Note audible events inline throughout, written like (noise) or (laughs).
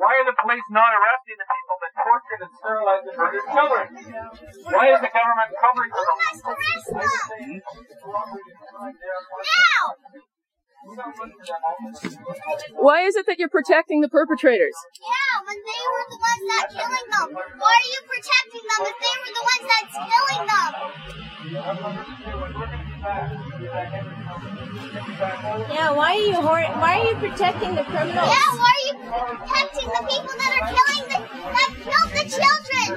Why are the police not arresting the people that tortured and sterilized and murdered children? Why is the government covering for them? Now! Why is it that you're protecting the perpetrators? Yeah, when they were the ones that killing them. Why are you protecting them if they were the ones that's killing them? Yeah, why are you hor- why are you protecting the criminals? Yeah, why are you protecting the people that are killing the that killed the children?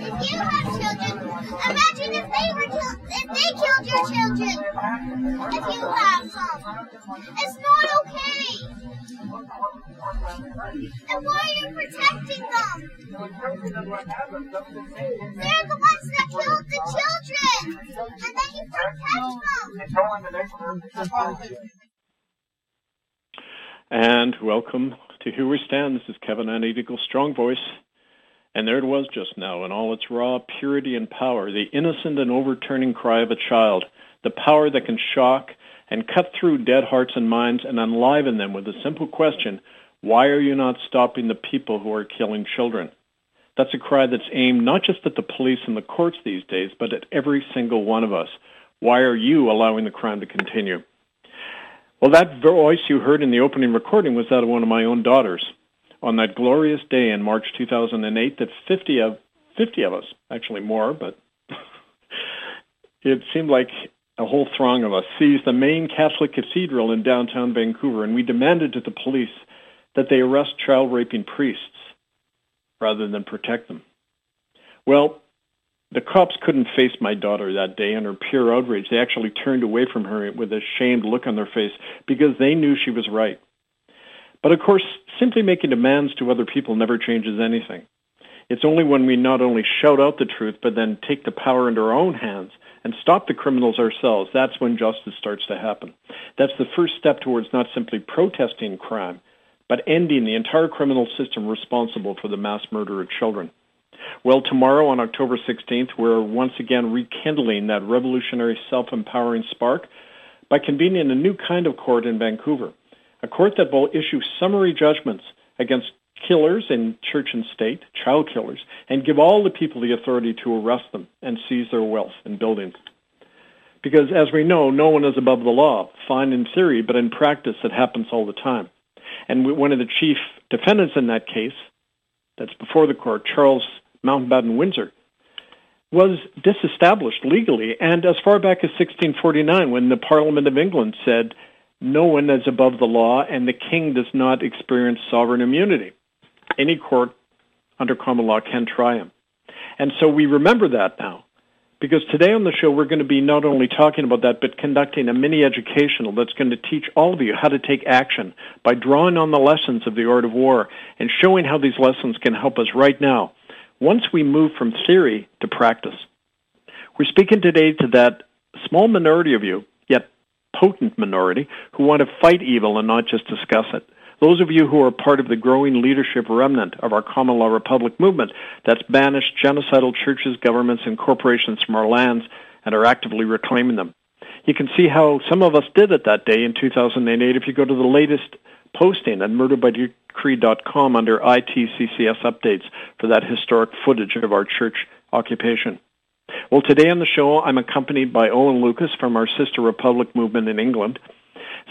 If you have children, imagine if they were killed if they killed your children. If you have some. It's not okay. And why are you protecting them? They're the ones that killed the children. And then you protect them. And welcome to Here We Stand. This is Kevin Annett, Eagle, strong voice. And there it was just now in all its raw purity and power, the innocent and overturning cry of a child, the power that can shock and cut through dead hearts and minds and enliven them with a simple question, why are you not stopping the people who are killing children? That's a cry that's aimed not just at the police and the courts these days, but at every single one of us. Why are you allowing the crime to continue? Well, that voice you heard in the opening recording was that of one of my own daughters. On that glorious day in March 2008, that 50 of 50 of us, actually more, but (laughs) it seemed like a whole throng of us seized the main Catholic cathedral in downtown Vancouver, and we demanded to the police that they arrest child raping priests rather than protect them. Well, the cops couldn't face my daughter that day in her pure outrage. They actually turned away from her with a shamed look on their face because they knew she was right. But of course, simply making demands to other people never changes anything. It's only when we not only shout out the truth, but then take the power into our own hands and stop the criminals ourselves, that's when justice starts to happen. That's the first step towards not simply protesting crime, but ending the entire criminal system responsible for the mass murder of children. Well, tomorrow on October 16th, we're once again rekindling that revolutionary self-empowering spark by convening a new kind of court in Vancouver, a court that will issue summary judgments against killers in church and state, child killers, and give all the people the authority to arrest them and seize their wealth and buildings. Because as we know, no one is above the law, fine in theory, but in practice it happens all the time. And one of the chief defendants in that case, that's before the court, Charles Mountbatten Windsor, was disestablished legally and as far back as 1649 when the Parliament of England said no one is above the law and the king does not experience sovereign immunity. Any court under common law can try him. And so we remember that now because today on the show we're going to be not only talking about that but conducting a mini educational that's going to teach all of you how to take action by drawing on the lessons of the art of war and showing how these lessons can help us right now once we move from theory to practice. We're speaking today to that small minority of you, yet potent minority, who want to fight evil and not just discuss it. Those of you who are part of the growing leadership remnant of our common law republic movement that's banished genocidal churches, governments, and corporations from our lands and are actively reclaiming them. You can see how some of us did it that day in 2008 if you go to the latest posting at murderbydecree.com under ITCCS updates for that historic footage of our church occupation. Well, today on the show, I'm accompanied by Owen Lucas from our sister republic movement in England.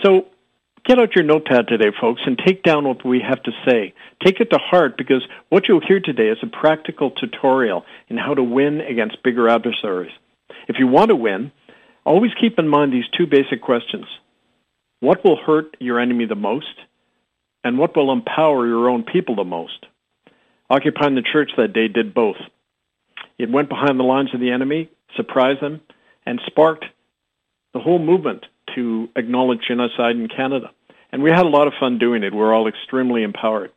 So get out your notepad today, folks, and take down what we have to say. Take it to heart because what you'll hear today is a practical tutorial in how to win against bigger adversaries. If you want to win, always keep in mind these two basic questions. What will hurt your enemy the most? And what will empower your own people the most? Occupying the church that day did both. It went behind the lines of the enemy, surprised them, and sparked the whole movement to acknowledge genocide in Canada. And we had a lot of fun doing it. We're all extremely empowered.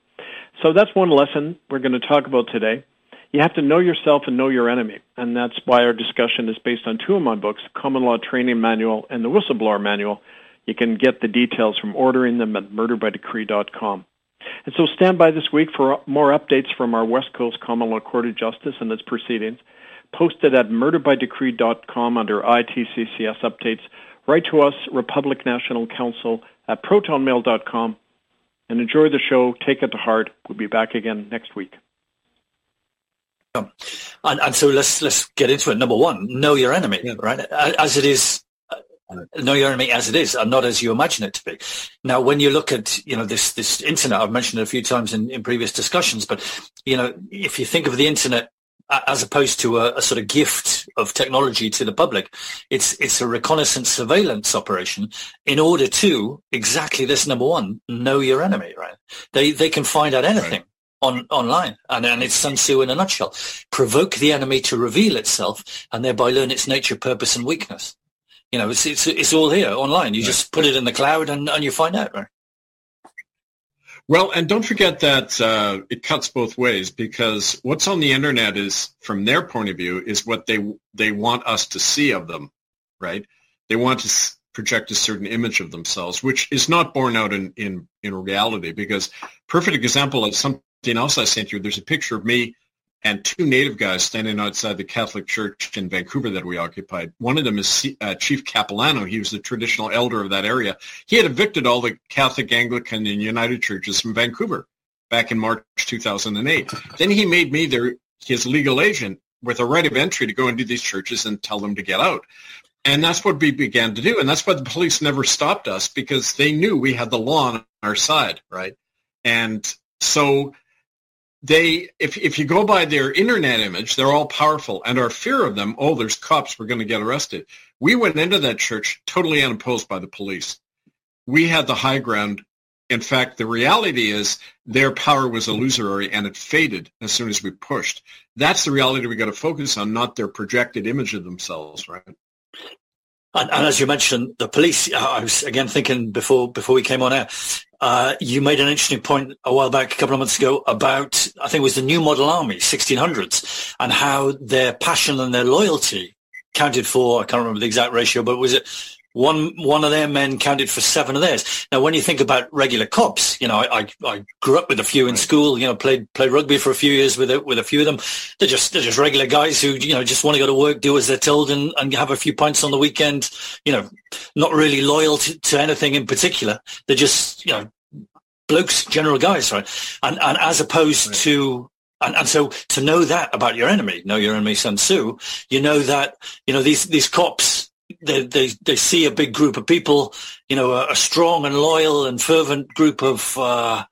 So that's one lesson we're going to talk about today. You have to know yourself and know your enemy. And that's why our discussion is based on two of my books, Common Law Training Manual and the Whistleblower Manual. You can get the details from ordering them at murderbydecree.com. And so stand by this week for more updates from our West Coast Common Law Court of Justice and its proceedings. Posted at murderbydecree.com under ITCCS updates. Write to us, Republic National Council at protonmail.com. and enjoy the show. Take it to heart. We'll be back again next week. Um, and, and so let's let's get into it. Number one, know your enemy, yeah. right? As it is, know your enemy as it is, and not as you imagine it to be. Now, when you look at you know this this internet, I've mentioned it a few times in, in previous discussions, but you know if you think of the internet as opposed to a, a, sort of gift of technology to the public. It's it's a reconnaissance surveillance operation in order to exactly this number one, know your enemy, right? They they can find out anything. Right. On, online and, and it's Sun Tzu in a nutshell. Provoke the enemy to reveal itself and thereby learn its nature, purpose and weakness. You know, it's, it's, it's all here online. You right. just put it in the cloud and, and you find out, right? Well, and don't forget that uh, it cuts both ways because what's on the internet is, from their point of view, is what they they want us to see of them, right? They want to project a certain image of themselves, which is not borne out in in, in reality. Because perfect example of something else I sent you. There's a picture of me and two native guys standing outside the Catholic Church in Vancouver that we occupied. One of them is uh, Chief Capilano. He was the traditional elder of that area. He had evicted all the Catholic, Anglican, and United churches from Vancouver back in March 2008. Then he made me their his legal agent with a right of entry to go into these churches and tell them to get out. And that's what we began to do. And that's why the police never stopped us because they knew we had the law on our side, right? And so they if if you go by their internet image, they're all powerful, and our fear of them, oh, there's cops, we're going to get arrested. We went into that church totally unopposed by the police. We had the high ground. In fact, the reality is their power was illusory and it faded as soon as we pushed. That's the reality we got to focus on, not their projected image of themselves, right? And, and, as you mentioned, the police. I was again thinking before before we came on air. Uh, you made an interesting point a while back, a couple of months ago, about I think it was the New Model Army, 1600s, and how their passion and their loyalty counted for. I can't remember the exact ratio, but was it one one of their men counted for seven of theirs. Now, when you think about regular cops, you know, I, I, I grew up with a few in school. You know, played played rugby for a few years with a, with a few of them. They're just they're just regular guys who you know just want to go to work, do as they're told, and, and have a few pints on the weekend. You know, not really loyal to, to anything in particular. They're just you know blokes, general guys, right? And and as opposed right. to and, and, so to know that about your enemy, know your enemy Sun Tzu, you know that, you know, these, these cops, they, they, they see a big group of people, you know, a, a strong and loyal and fervent group of uh,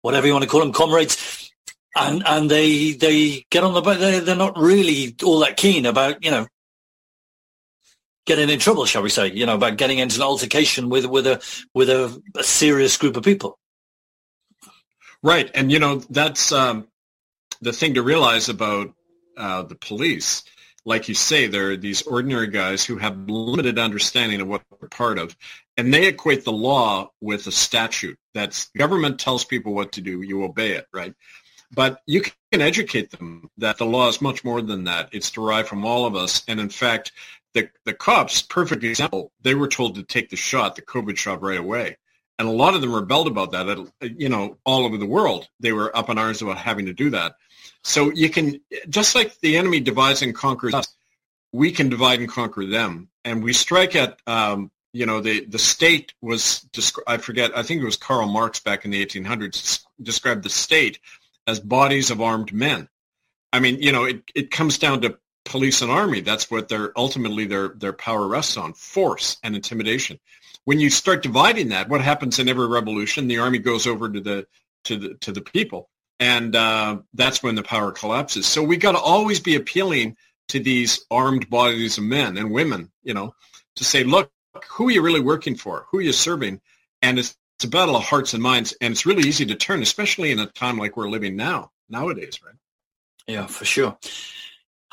whatever you want to call them, comrades, and and they they get on the boat. they they're not really all that keen about you know getting in trouble, shall we say? You know, about getting into an altercation with with a with a, a serious group of people. Right, and you know that's um, the thing to realize about uh, the police like you say, there are these ordinary guys who have limited understanding of what they're part of, and they equate the law with a statute. That's government tells people what to do, you obey it, right? But you can educate them that the law is much more than that. It's derived from all of us, and in fact, the the cops, perfect example, they were told to take the shot, the COVID shot, right away. And a lot of them rebelled about that. You know, all over the world, they were up in arms about having to do that. So you can, just like the enemy divides and conquers us, we can divide and conquer them. And we strike at, um, you know, the, the state was, I forget, I think it was Karl Marx back in the 1800s, described the state as bodies of armed men. I mean, you know, it, it comes down to police and army. That's what their ultimately their their power rests on: force and intimidation. When you start dividing that, what happens in every revolution? The army goes over to the to the to the people, and uh, that's when the power collapses. So we got to always be appealing to these armed bodies of men and women, you know, to say, look, who are you really working for? Who are you serving? And it's, it's a battle of hearts and minds, and it's really easy to turn, especially in a time like we're living now, nowadays, right? Yeah, for sure.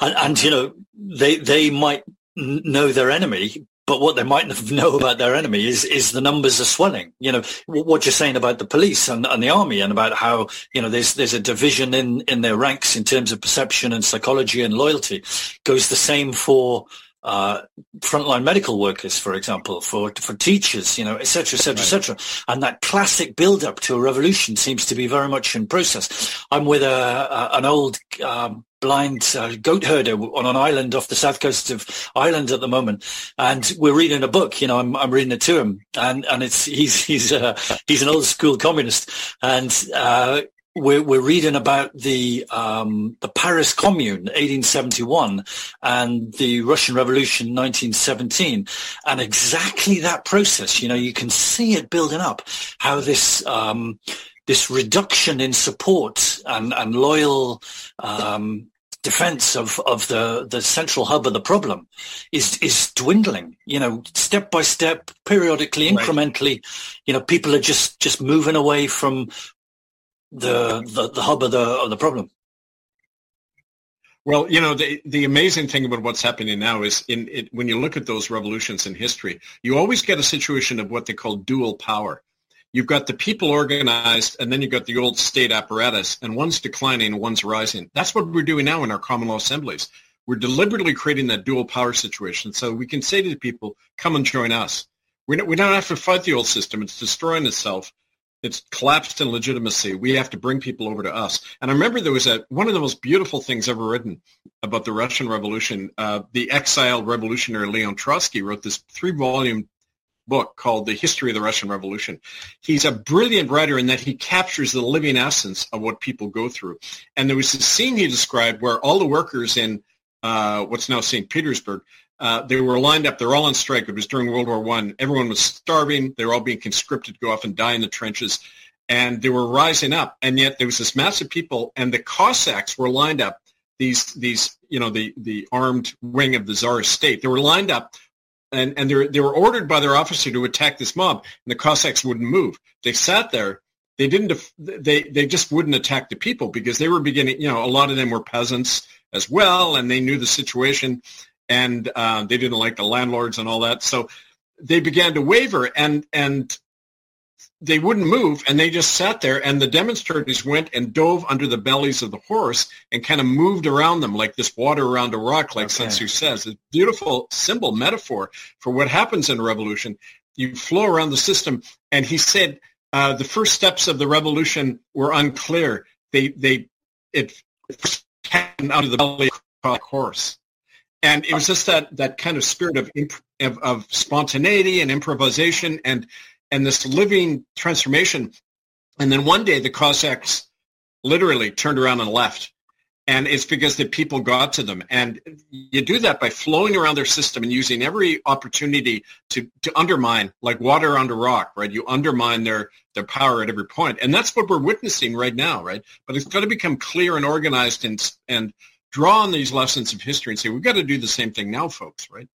And, and you know, they they might know their enemy, but what they might not (laughs) know about their enemy is is the numbers are swelling. You know what you're saying about the police and, and the army, and about how you know there's there's a division in in their ranks in terms of perception and psychology and loyalty. Goes the same for uh, frontline medical workers, for example, for for teachers, you know, et cetera, et cetera, et cetera. And that classic build-up to a revolution seems to be very much in process. I'm with a, a an old um, blind uh, goat herder on an island off the south coast of Ireland at the moment, and we're reading a book. You know, I'm, I'm reading it to him, and and it's he's he's uh, he's an old school communist, and uh, we're, we're reading about the um, the Paris Commune, 1871, and the Russian Revolution, 1917, and exactly that process. You know, you can see it building up. How this um, this reduction in support and, and loyal um, defense of, of the, the central hub of the problem is is dwindling. You know, step by step, periodically, incrementally. Right. You know, people are just just moving away from the the, the hub of the of the problem. Well, you know, the the amazing thing about what's happening now is in it, when you look at those revolutions in history, you always get a situation of what they call dual power. You've got the people organized, and then you've got the old state apparatus, and one's declining and one's rising. That's what we're doing now in our common law assemblies. We're deliberately creating that dual power situation so we can say to the people, come and join us. We don't, we don't have to fight the old system. It's destroying itself. It's collapsed in legitimacy. We have to bring people over to us. And I remember there was a one of the most beautiful things ever written about the Russian Revolution. Uh, the exiled revolutionary Leon Trotsky wrote this three-volume book called The History of the Russian Revolution. He's a brilliant writer in that he captures the living essence of what people go through. And there was a scene he described where all the workers in uh, what's now St. Petersburg uh, they were lined up. They're all on strike. It was during World War One. Everyone was starving. They were all being conscripted to go off and die in the trenches, and they were rising up. And yet there was this mass of people, and the Cossacks were lined up. These these you know the the armed wing of the Tsarist state. They were lined up, and and they were ordered by their officer to attack this mob, and the Cossacks wouldn't move. They sat there. They didn't. They they just wouldn't attack the people because they were beginning. You know, a lot of them were peasants as well, and they knew the situation and uh, they didn't like the landlords and all that. So they began to waver, and and they wouldn't move, and they just sat there. And the demonstrators went and dove under the bellies of the horse and kind of moved around them like this water around a rock, like okay. Sun Tzu says. A beautiful symbol metaphor for what happens in a revolution. You flow around the system, and he said uh, the first steps of the revolution were unclear. They they it happened out of the belly of the horse and it was just that that kind of spirit of of, of spontaneity and improvisation and and this living transformation. And then one day the Cossacks literally turned around and left. And it's because the people got to them. And you do that by flowing around their system and using every opportunity to, to undermine, like water under rock, right? You undermine their, their power at every point. And that's what we're witnessing right now, right? But it's got to become clear and organized and, and draw on these lessons of history and say we've got to do the same thing now, folks, right?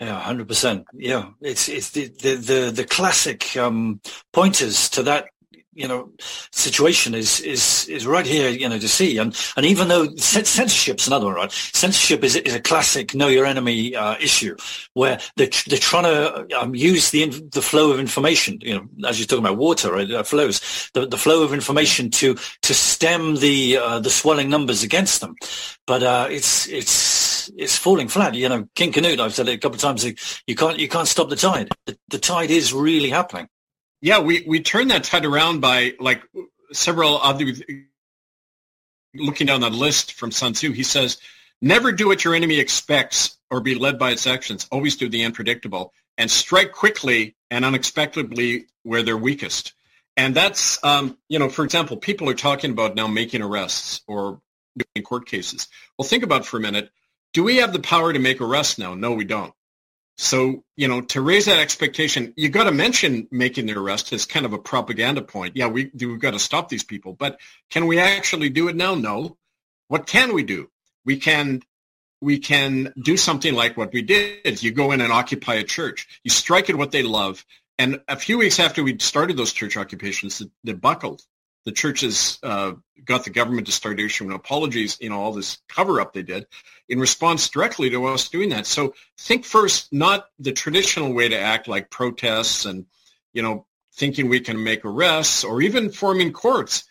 Yeah, hundred percent. Yeah, it's it's the the the, the classic um, pointers to that you know situation is is is right here you know to see. And and even though censorship's another one right? Censorship is is a classic know your enemy uh, issue where they're, they're trying to um, use the the flow of information you know as you're talking about water right uh, flows the, the flow of information to to stem the uh, the swelling numbers against them. But uh, it's it's falling flat you know King Canute I've said it a couple of times you can't you can't stop the tide the, the tide is really happening yeah, we, we turned that tide around by like several other, looking down that list from Sun Tzu, he says, never do what your enemy expects or be led by its actions. Always do the unpredictable and strike quickly and unexpectedly where they're weakest. And that's, um, you know, for example, people are talking about now making arrests or doing court cases. Well, think about for a minute. Do we have the power to make arrests now? No, we don't. So, you know, to raise that expectation, you've got to mention making the arrest as kind of a propaganda point. Yeah, we, we've got to stop these people. But can we actually do it now? No. What can we do? We can we can do something like what we did. You go in and occupy a church. You strike at what they love. And a few weeks after we started those church occupations, they buckled the churches uh, got the government to start issuing apologies, you know, all this cover up they did in response directly to us doing that. So think first, not the traditional way to act like protests and, you know, thinking we can make arrests or even forming courts.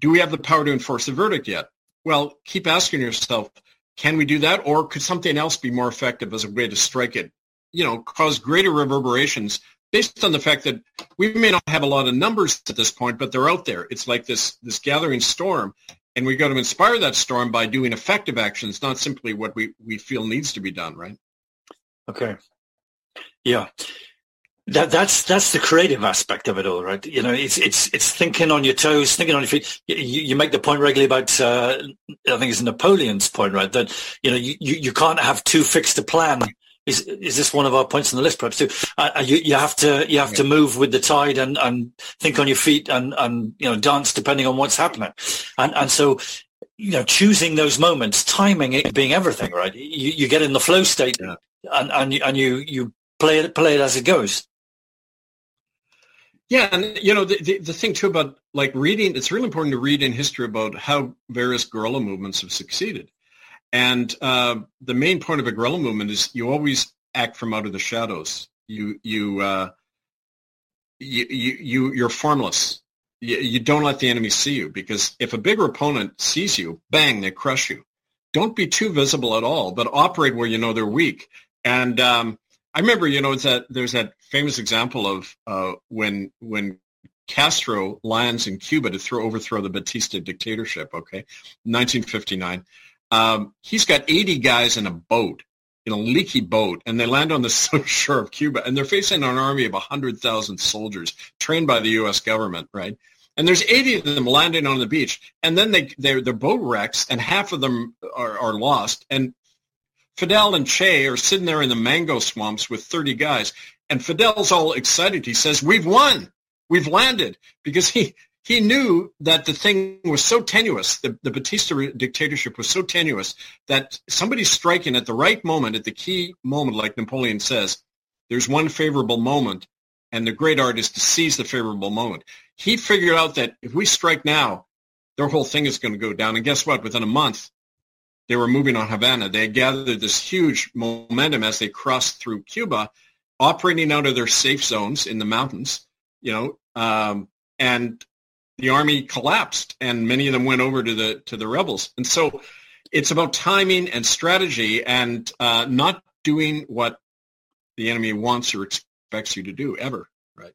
Do we have the power to enforce a verdict yet? Well, keep asking yourself, can we do that? Or could something else be more effective as a way to strike it, you know, cause greater reverberations based on the fact that we may not have a lot of numbers at this point, but they're out there. It's like this this gathering storm, And we got to inspire that storm by doing effective actions, not simply what we, we feel needs to be done, right? Okay. Yeah. That, that's that's the creative aspect of it all, right? You know, it's it's it's thinking on your toes, thinking on your feet. You, you make the point regularly about, uh, I think it's Napoleon's point, right? That you know you, you can't have too fixed a plan. Is is this one of our points on the list, perhaps too? Uh, uh, you you have to you have to move with the tide and and think on your feet and and you know dance depending on what's happening, and and so you know choosing those moments, timing it being everything, right? You you get in the flow state, yeah. and and you, and you you play it play it as it goes. Yeah, and you know the, the, the thing too about like reading, it's really important to read in history about how various guerrilla movements have succeeded. And uh, the main point of a guerrilla movement is you always act from out of the shadows. You you uh, you, you you you're formless. You, you don't let the enemy see you because if a bigger opponent sees you, bang, they crush you. Don't be too visible at all, but operate where you know they're weak. And um, I remember, you know, it's that there's that famous example of uh, when when Castro lands in Cuba to throw overthrow the Batista dictatorship. Okay, 1959. Um, he's got 80 guys in a boat, in a leaky boat, and they land on the (laughs) shore of Cuba, and they're facing an army of 100,000 soldiers trained by the U.S. government, right? And there's 80 of them landing on the beach, and then they their their boat wrecks, and half of them are, are lost, and Fidel and Che are sitting there in the mango swamps with 30 guys. And Fidel's all excited. He says, we've won. We've landed. Because he, he knew that the thing was so tenuous, the, the Batista dictatorship was so tenuous that somebody striking at the right moment, at the key moment, like Napoleon says, there's one favorable moment, and the great art is to seize the favorable moment. He figured out that if we strike now, their whole thing is going to go down. And guess what? Within a month, they were moving on Havana. They gathered this huge momentum as they crossed through Cuba, operating out of their safe zones in the mountains, you know, um, and the army collapsed and many of them went over to the to the rebels. And so it's about timing and strategy and uh, not doing what the enemy wants or expects you to do ever. Right.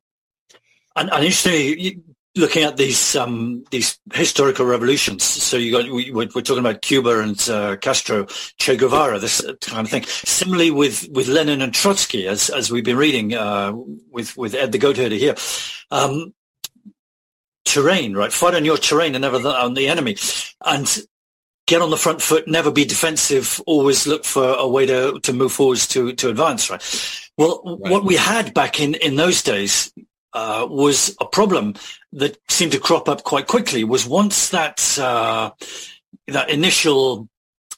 And, and interestingly, looking at these um, these historical revolutions. So you got we, are talking about Cuba and uh, Castro, Che Guevara, this kind of thing. Similarly with, with Lenin and Trotsky, as as we've been reading uh, with with Ed the Goat Herder here. Um, terrain, right? Fight on your terrain and never on the enemy, and get on the front foot. Never be defensive. Always look for a way to to move forwards to to advance. Right. Well, right. what we had back in in those days uh, was a problem that seemed to crop up quite quickly was once that uh, that initial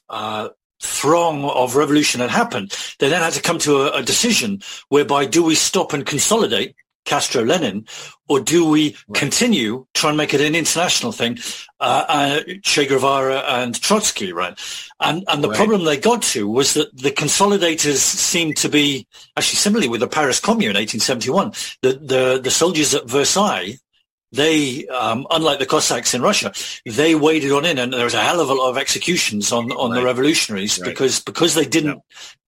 uh, throng of revolution had happened, they then had to come to a, a decision whereby do we stop and consolidate Castro Lenin, or do we right. continue try and make it an international thing? Uh, uh, che Guevara and Trotsky, right? And and the right. problem they got to was that the consolidators seemed to be actually similarly with the Paris Commune, 1871. The the the soldiers at Versailles. They, um, unlike the Cossacks in Russia, they waded on in, and there was a hell of a lot of executions on on right. the revolutionaries because because they didn't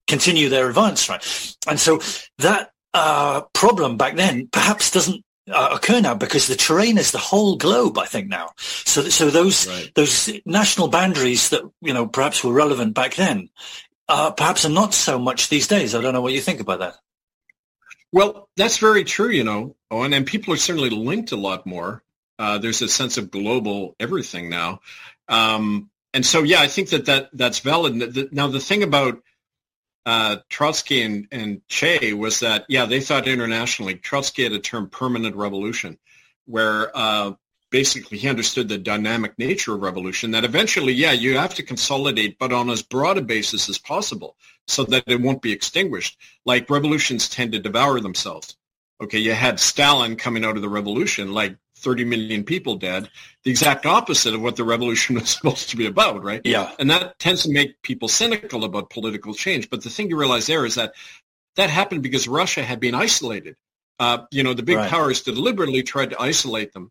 continue their advance, right? And so that uh, problem back then perhaps doesn't uh, occur now because the terrain is the whole globe. I think now, so so those right. those national boundaries that you know perhaps were relevant back then, uh, perhaps are not so much these days. I don't know what you think about that. Well, that's very true, you know, Owen, and people are certainly linked a lot more. Uh, there's a sense of global everything now, um, and so yeah, I think that, that that's valid. Now, the thing about uh, Trotsky and, and Che was that, yeah, they thought internationally. Trotsky had a term permanent revolution, where uh, basically he understood the dynamic nature of revolution, that eventually, yeah, you have to consolidate, but on as broad a basis as possible so that it won't be extinguished. Like revolutions tend to devour themselves. Okay, you had Stalin coming out of the revolution, like 30 million people dead, the exact opposite of what the revolution (laughs) was supposed to be about, right? Yeah. And that tends to make people cynical about political change. But the thing you realize there is that that happened because Russia had been isolated. Uh, you know, the big right. powers deliberately tried to isolate them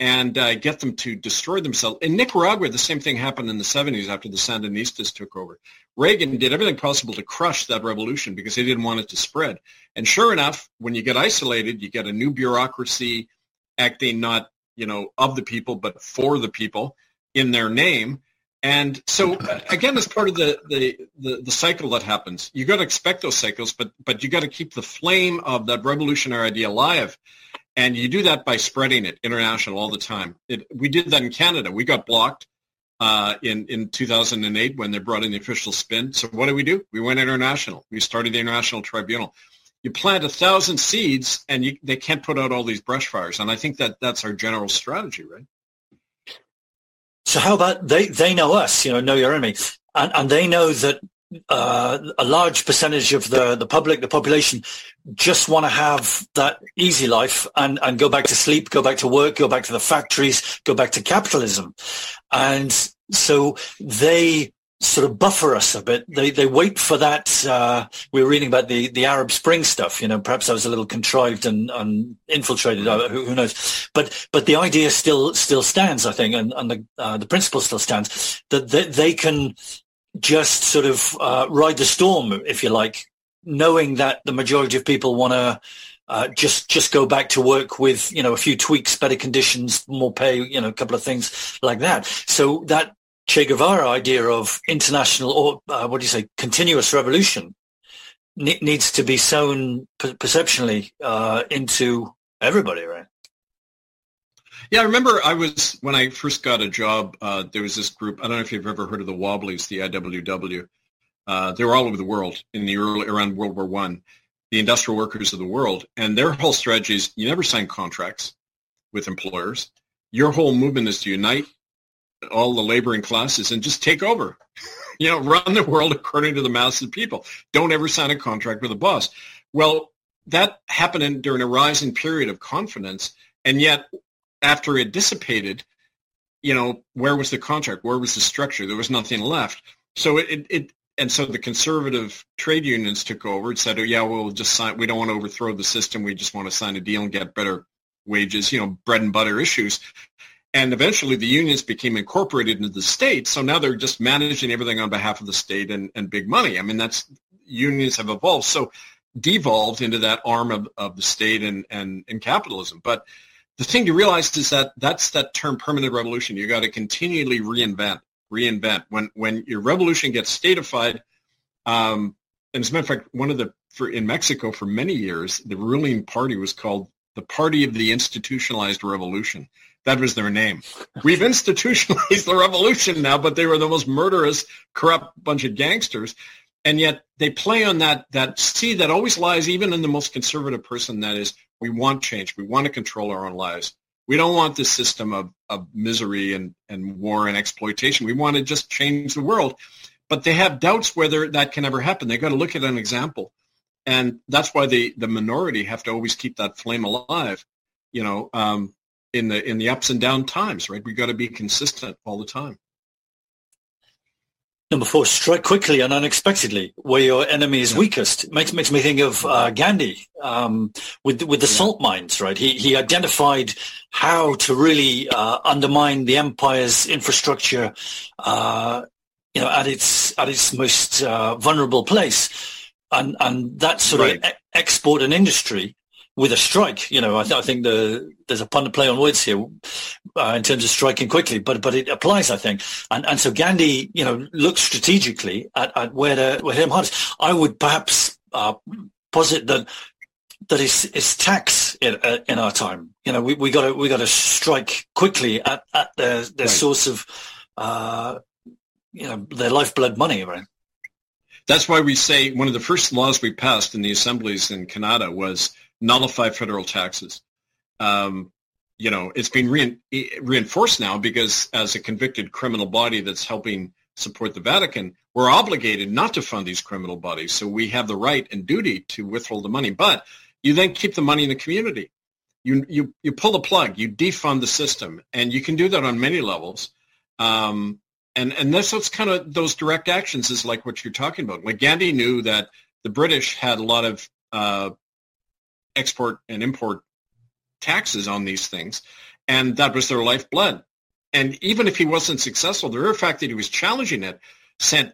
and uh, get them to destroy themselves. In Nicaragua, the same thing happened in the 70s after the Sandinistas took over. Reagan did everything possible to crush that revolution because he didn't want it to spread. And sure enough, when you get isolated, you get a new bureaucracy, acting not you know of the people but for the people in their name. And so uh, again, as part of the, the, the, the cycle that happens, you got to expect those cycles, but, but you got to keep the flame of that revolutionary idea alive. And you do that by spreading it international all the time. It, we did that in Canada. We got blocked uh, in, in 2008 when they brought in the official spin. So what did we do? We went international. We started the International Tribunal. You plant a thousand seeds and you, they can't put out all these brush fires. And I think that that's our general strategy, right? So how about they, they know us, you know, know your enemy. And, and they know that uh, a large percentage of the, the public, the population, just want to have that easy life and, and go back to sleep, go back to work, go back to the factories, go back to capitalism. And so they sort of buffer us a bit. They they wait for that. Uh, we were reading about the, the Arab Spring stuff. You know, perhaps I was a little contrived and, and infiltrated. Uh, who, who, knows? But but the idea still still stands, I think, and, and the uh, the principle still stands that they, they can just sort of uh, ride the storm, if you like, knowing that the majority of people want to. Uh, just just go back to work with you know a few tweaks, better conditions, more pay, you know, a couple of things like that. So that Che Guevara idea of international or uh, what do you say, continuous revolution ne- needs to be sown per- perceptionally uh, into everybody, right? Yeah, I remember I was when I first got a job. Uh, there was this group. I don't know if you've ever heard of the Wobblies, the IWW. Uh, they were all over the world in the early around World War One, the industrial workers of the world, and their whole strategy is you never sign contracts with employers. Your whole movement is to unite all the laboring classes and just take over. (laughs) you know, run the world according to the mass of people. Don't ever sign a contract with a boss. Well, that happened in, during a rising period of confidence, and yet after it dissipated, you know, where was the contract? Where was the structure? There was nothing left. So it, it and so the conservative trade unions took over and said, "Oh yeah, we'll just sign. We don't want to overthrow the system. We just want to sign a deal and get better wages. You know, bread and butter issues." And eventually the unions became incorporated into the state. So now they're just managing everything on behalf of the state and, and big money. I mean, that's unions have evolved. So devolved into that arm of, of the state and, and, and capitalism. But the thing to realize is that that's that term permanent revolution. You got to continually reinvent, reinvent. When, when your revolution gets statified, um, and as a matter of fact, one of the, for, in Mexico for many years, the ruling party was called the Party of the Institutionalized Revolution. That was their name. We've institutionalized the revolution now, but they were the most murderous, corrupt bunch of gangsters. And yet they play on that, that seed that always lies even in the most conservative person. That is, we want change. We want to control our own lives. We don't want this system of, of misery and, and war and exploitation. We want to just change the world. But they have doubts whether that can ever happen. They've got to look at an example. And that's why the, the minority have to always keep that flame alive. You know, um, in the in the ups and down times, right? We've got to be consistent all the time. Number four, strike quickly and unexpectedly where your enemy is yeah. weakest. Makes makes me think of uh, Gandhi um, with with the yeah. salt mines, right? He he identified how to really uh, undermine the empire's infrastructure, uh, you know, at its at its most uh, vulnerable place, and and that sort right. of e- export and industry with a strike. You know, I, th- I think the, there's a pun to play on words here uh, in terms of striking quickly, but but it applies, I think. And and so Gandhi, you know, looks strategically at, at where to where him hardest. I would perhaps uh, posit that that is is tax in, uh, in our time. You know, we we got to we got to strike quickly at at their their right. source of. Uh, you know their lifeblood money, right? That's why we say one of the first laws we passed in the assemblies in Canada was nullify federal taxes. Um, you know, it's been re- reinforced now because as a convicted criminal body that's helping support the Vatican, we're obligated not to fund these criminal bodies. So we have the right and duty to withhold the money. But you then keep the money in the community. You, you, you pull the plug, you defund the system, and you can do that on many levels. Um, and, and that's what's kind of those direct actions is like what you're talking about. Like Gandhi knew that the British had a lot of uh, export and import taxes on these things, and that was their lifeblood. And even if he wasn't successful, the very fact that he was challenging it sent,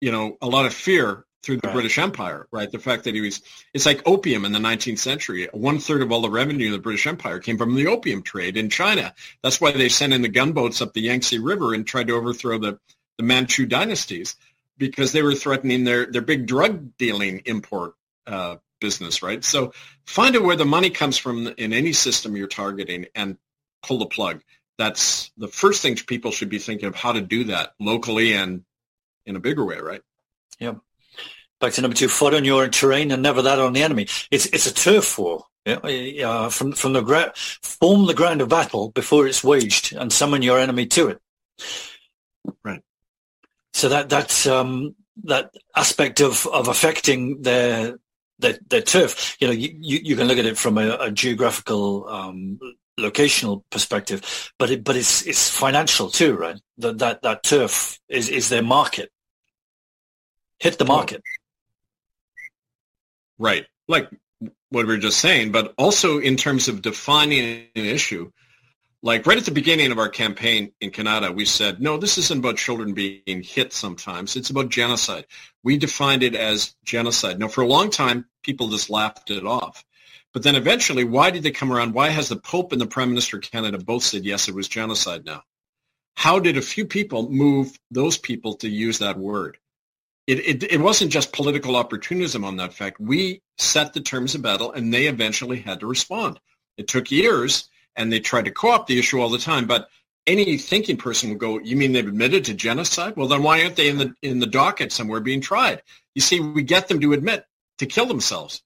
you know, a lot of fear through the right. British Empire, right? The fact that he was, it's like opium in the 19th century. One third of all the revenue in the British Empire came from the opium trade in China. That's why they sent in the gunboats up the Yangtze River and tried to overthrow the, the Manchu dynasties because they were threatening their, their big drug dealing import uh, business, right? So find out where the money comes from in any system you're targeting and pull the plug. That's the first thing people should be thinking of how to do that locally and in a bigger way, right? Yeah. Back to number two, foot on your terrain and never that on the enemy. It's it's a turf war. Yeah, uh, from from the ground, form the ground of battle before it's waged, and summon your enemy to it. Right. So that that's um, that aspect of of affecting their their, their turf. You know, you, you can look at it from a, a geographical um, locational perspective, but it, but it's it's financial too, right? That that that turf is is their market. Hit the market. Right. Like what we were just saying, but also in terms of defining an issue, like right at the beginning of our campaign in Canada, we said, no, this isn't about children being hit sometimes. It's about genocide. We defined it as genocide. Now, for a long time, people just laughed it off. But then eventually, why did they come around? Why has the Pope and the Prime Minister of Canada both said, yes, it was genocide now? How did a few people move those people to use that word? It, it, it wasn't just political opportunism on that fact. We set the terms of battle and they eventually had to respond. It took years and they tried to co-opt the issue all the time, but any thinking person would go, you mean they've admitted to genocide? Well, then why aren't they in the, in the docket somewhere being tried? You see, we get them to admit to kill themselves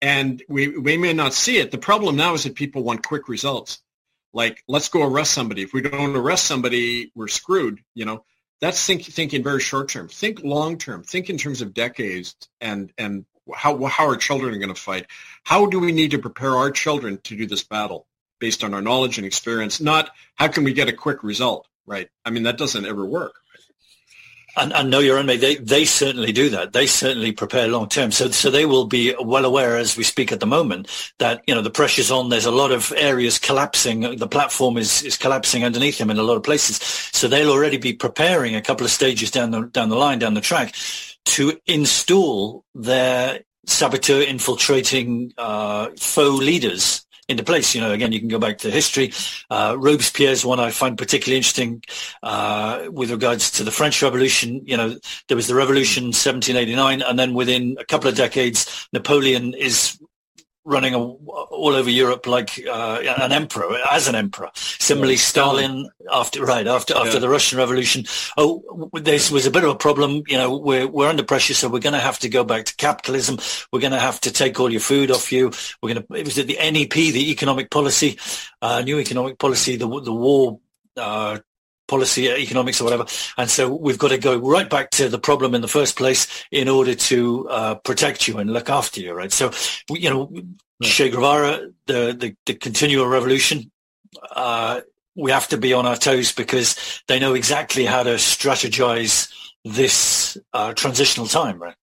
and we, we may not see it. The problem now is that people want quick results. Like, let's go arrest somebody. If we don't arrest somebody, we're screwed, you know that's think, thinking very short term. Think long term. Think in terms of decades and and how how our children are going to fight. How do we need to prepare our children to do this battle based on our knowledge and experience? Not how can we get a quick result, right? I mean that doesn't ever work. And, and know your enemy. They they certainly do that. They certainly prepare long term. So so they will be well aware as we speak at the moment that you know the pressure's on. There's a lot of areas collapsing. The platform is is collapsing underneath them in a lot of places. So they'll already be preparing a couple of stages down the down the line down the track to install their saboteur infiltrating uh, faux leaders into place. You know, again, you can go back to history. Uh, Robespierre's one I find particularly interesting uh, with regards to the French Revolution. You know, there was the Revolution 1789, and then within a couple of decades, Napoleon is running a, all over Europe like uh, an emperor, as an emperor. Similarly, Stalin after right after after yeah. the Russian Revolution. Oh, this was a bit of a problem. You know, we're we're under pressure, so we're going to have to go back to capitalism. We're going to have to take all your food off you. We're going to. It was the NEP, the economic policy, uh, new economic policy, the the war. Uh, policy, economics or whatever. And so we've got to go right back to the problem in the first place in order to uh, protect you and look after you, right? So, you know, right. Che Guevara, the, the, the continual revolution, uh, we have to be on our toes because they know exactly how to strategize this uh, transitional time, right?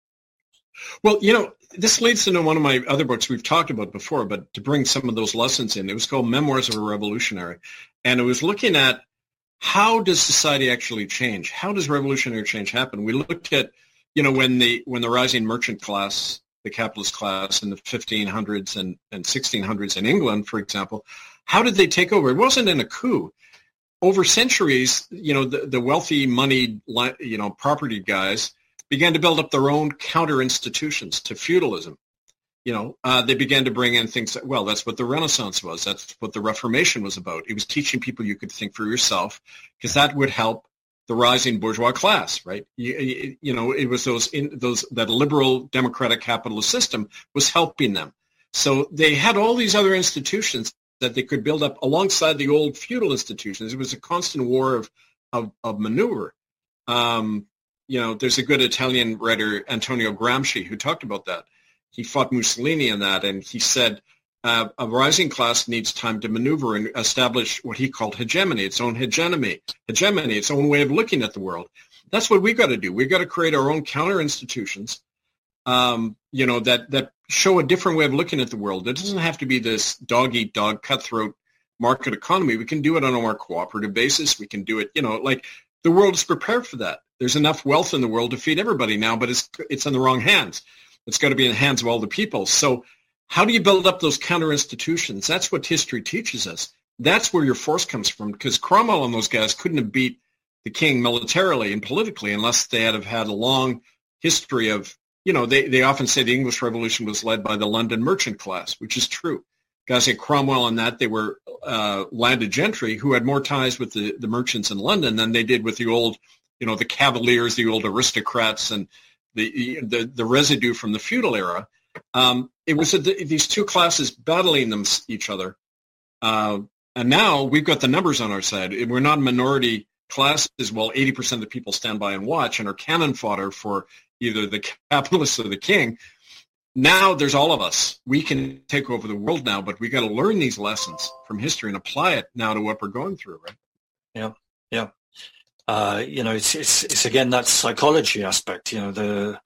Well, you know, this leads into one of my other books we've talked about before, but to bring some of those lessons in, it was called Memoirs of a Revolutionary. And it was looking at how does society actually change? How does revolutionary change happen? We looked at, you know, when the when the rising merchant class, the capitalist class in the 1500s and, and 1600s in England, for example, how did they take over? It wasn't in a coup. Over centuries, you know, the, the wealthy, moneyed, you know, property guys began to build up their own counter institutions to feudalism you know, uh, they began to bring in things that, well, that's what the Renaissance was. That's what the Reformation was about. It was teaching people you could think for yourself because that would help the rising bourgeois class, right? You, you know, it was those, in, those, that liberal democratic capitalist system was helping them. So they had all these other institutions that they could build up alongside the old feudal institutions. It was a constant war of, of, of maneuver. Um, you know, there's a good Italian writer, Antonio Gramsci, who talked about that he fought Mussolini in that, and he said uh, a rising class needs time to maneuver and establish what he called hegemony, its own hegemony, hegemony, its own way of looking at the world. That's what we got to do. We got to create our own counter institutions, um, you know, that that show a different way of looking at the world. It doesn't have to be this dog eat dog cutthroat market economy. We can do it on a more cooperative basis. We can do it, you know, like the world is prepared for that There's enough wealth in the world to feed everybody now, but it's it's in the wrong hands. It's got to be in the hands of all the people. So how do you build up those counter institutions? That's what history teaches us. That's where your force comes from because Cromwell and those guys couldn't have beat the king militarily and politically unless they had have had a long history of, you know, they, they often say the English Revolution was led by the London merchant class, which is true. Guys like Cromwell and that, they were uh, landed gentry who had more ties with the, the merchants in London than they did with the old you know, the cavaliers, the old aristocrats, and the the, the residue from the feudal era. Um, it was a, these two classes battling them each other, uh, and now we've got the numbers on our side. We're not minority classes. Well, eighty percent of the people stand by and watch and are cannon fodder for either the capitalists or the king. Now there's all of us. We can take over the world now, but we got to learn these lessons from history and apply it now to what we're going through, right? Yeah, yeah uh, you know, it's, it's, it's again that psychology aspect, you know, the,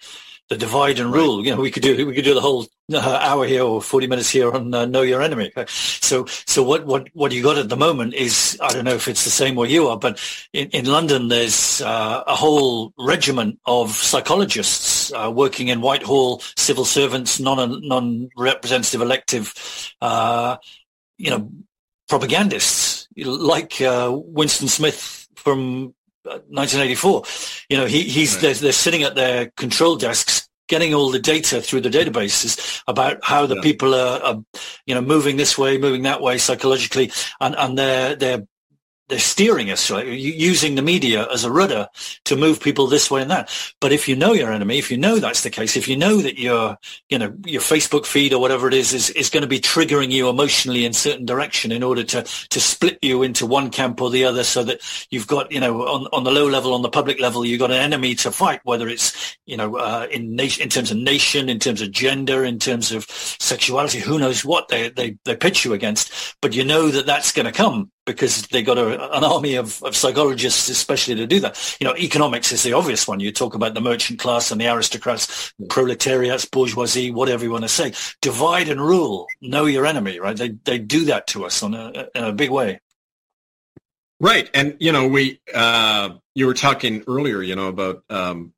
the divide and rule. You know, we could do we could do the whole uh, hour here or forty minutes here on uh, know your enemy. So so what what what you got at the moment is I don't know if it's the same where you are, but in, in London there's uh, a whole regiment of psychologists uh, working in Whitehall, civil servants, non non representative elective, uh, you know, propagandists like uh, Winston Smith from 1984. You know, he, he's right. they're, they're, sitting at their control desks, getting all the data through the databases about how the yeah. people are, are, you know, moving this way, moving that way psychologically, and and they're they're they're steering us, right? Using the media as a rudder to move people this way and that. But if you know your enemy, if you know that's the case, if you know that your, you know, your Facebook feed or whatever it is, is, is going to be triggering you emotionally in certain direction in order to, to split you into one camp or the other so that you've got, you know, on, on the low level, on the public level, you've got an enemy to fight, whether it's, you know, uh, in nation, in terms of nation, in terms of gender, in terms of sexuality, who knows what they, they, they pitch you against. But you know that that's going to come because they've got a, an army of, of, psychologists especially to do that. You know, economics is the obvious one. You talk about the merchant class and the aristocrats, proletariats, bourgeoisie, whatever you want to say. Divide and rule. Know your enemy, right? They they do that to us on a, in a big way. Right, and you know, we uh, you were talking earlier, you know, about um,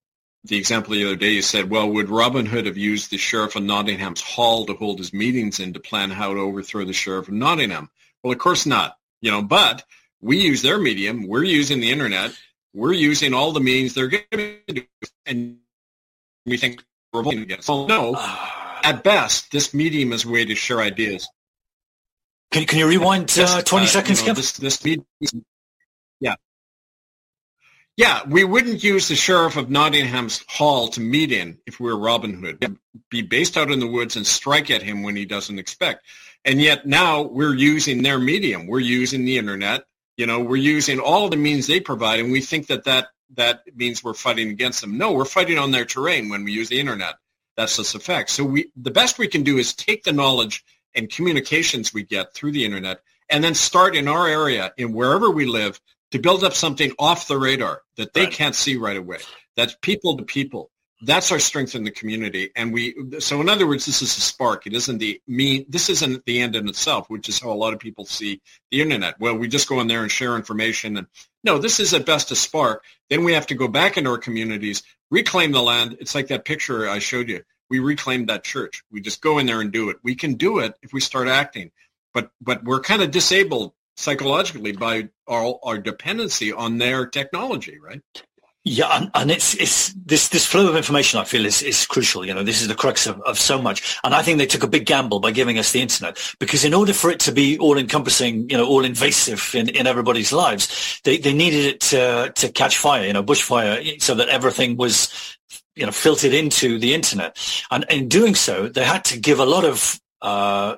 the example the other day. You said, well, would Robin Hood have used the sheriff of Nottingham's hall to hold his meetings in to plan how to overthrow the sheriff of Nottingham? Well, of course not you know, but we use their medium. We're using the internet. We're using all the means they're giving. And we think we're voting against. Well, no, at best, this medium is a way to share ideas. Can, can you rewind uh, 20 uh, seconds, you know, this, this medium, yeah. Yeah, we wouldn't use the sheriff of Nottingham's hall to meet in if we were Robin Hood. Be based out in the woods and strike at him when he doesn't expect. And yet now we're using their medium. We're using the internet. You know, we're using all the means they provide, and we think that that, that means we're fighting against them. No, we're fighting on their terrain when we use the internet. That's just effect. So we, the best we can do is take the knowledge and communications we get through the internet and then start in our area, in wherever we live, to build up something off the radar that they right. can't see right away. That's people to people that's our strength in the community. And we so in other words this is a spark. It isn't the mean this isn't the end in itself which is how a lot of people see the internet. Well we just go in there and share information and no this is at best a spark. Then we have to go back into our communities reclaim the land. It's like that picture i showed you. We reclaimed that church. We just go in there and do it. We can do it if we start acting. But but we're kind of disabled psychologically by our, our dependency on their technology right yeah, and, and, it's it's this this flow of information I feel is is crucial. You know, this is the crux of, of so much, and I think they took a big gamble by giving us the internet because in order for it to be all encompassing, you know, all invasive in, in everybody's lives, they they needed it to to catch fire, you know, bushfire, so that everything was you know filtered into the internet, and in doing so, they had to give a lot of uh,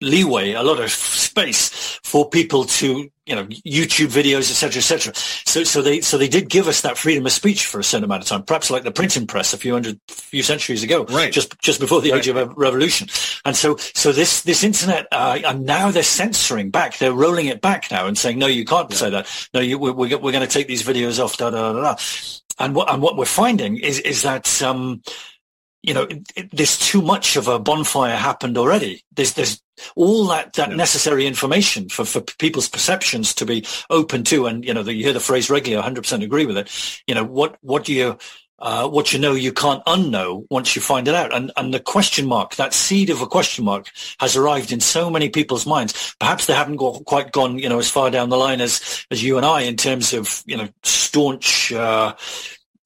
leeway, a lot of space for people to, you know, YouTube videos, etc., etc. So, so they, so they did give us that freedom of speech for a certain amount of time, perhaps like the printing press a few hundred, few centuries ago, right. just, just before the right. age of revolution. And so, so this, this internet, uh, and now they're censoring back, they're rolling it back now and saying, no, you can't yeah. say that. No, you, we're, we're, we're going to take these videos off, da, da, da, da. And what, and what we're finding is, is that, um, you know, it, it, there's too much of a bonfire happened already. There's, there's all that, that yeah. necessary information for, for people's perceptions to be open to. And, you know, the, you hear the phrase regularly, 100% agree with it. You know, what, what do you, uh, what you know you can't unknow once you find it out. And, and the question mark, that seed of a question mark has arrived in so many people's minds. Perhaps they haven't got, quite gone, you know, as far down the line as, as you and I in terms of, you know, staunch, uh,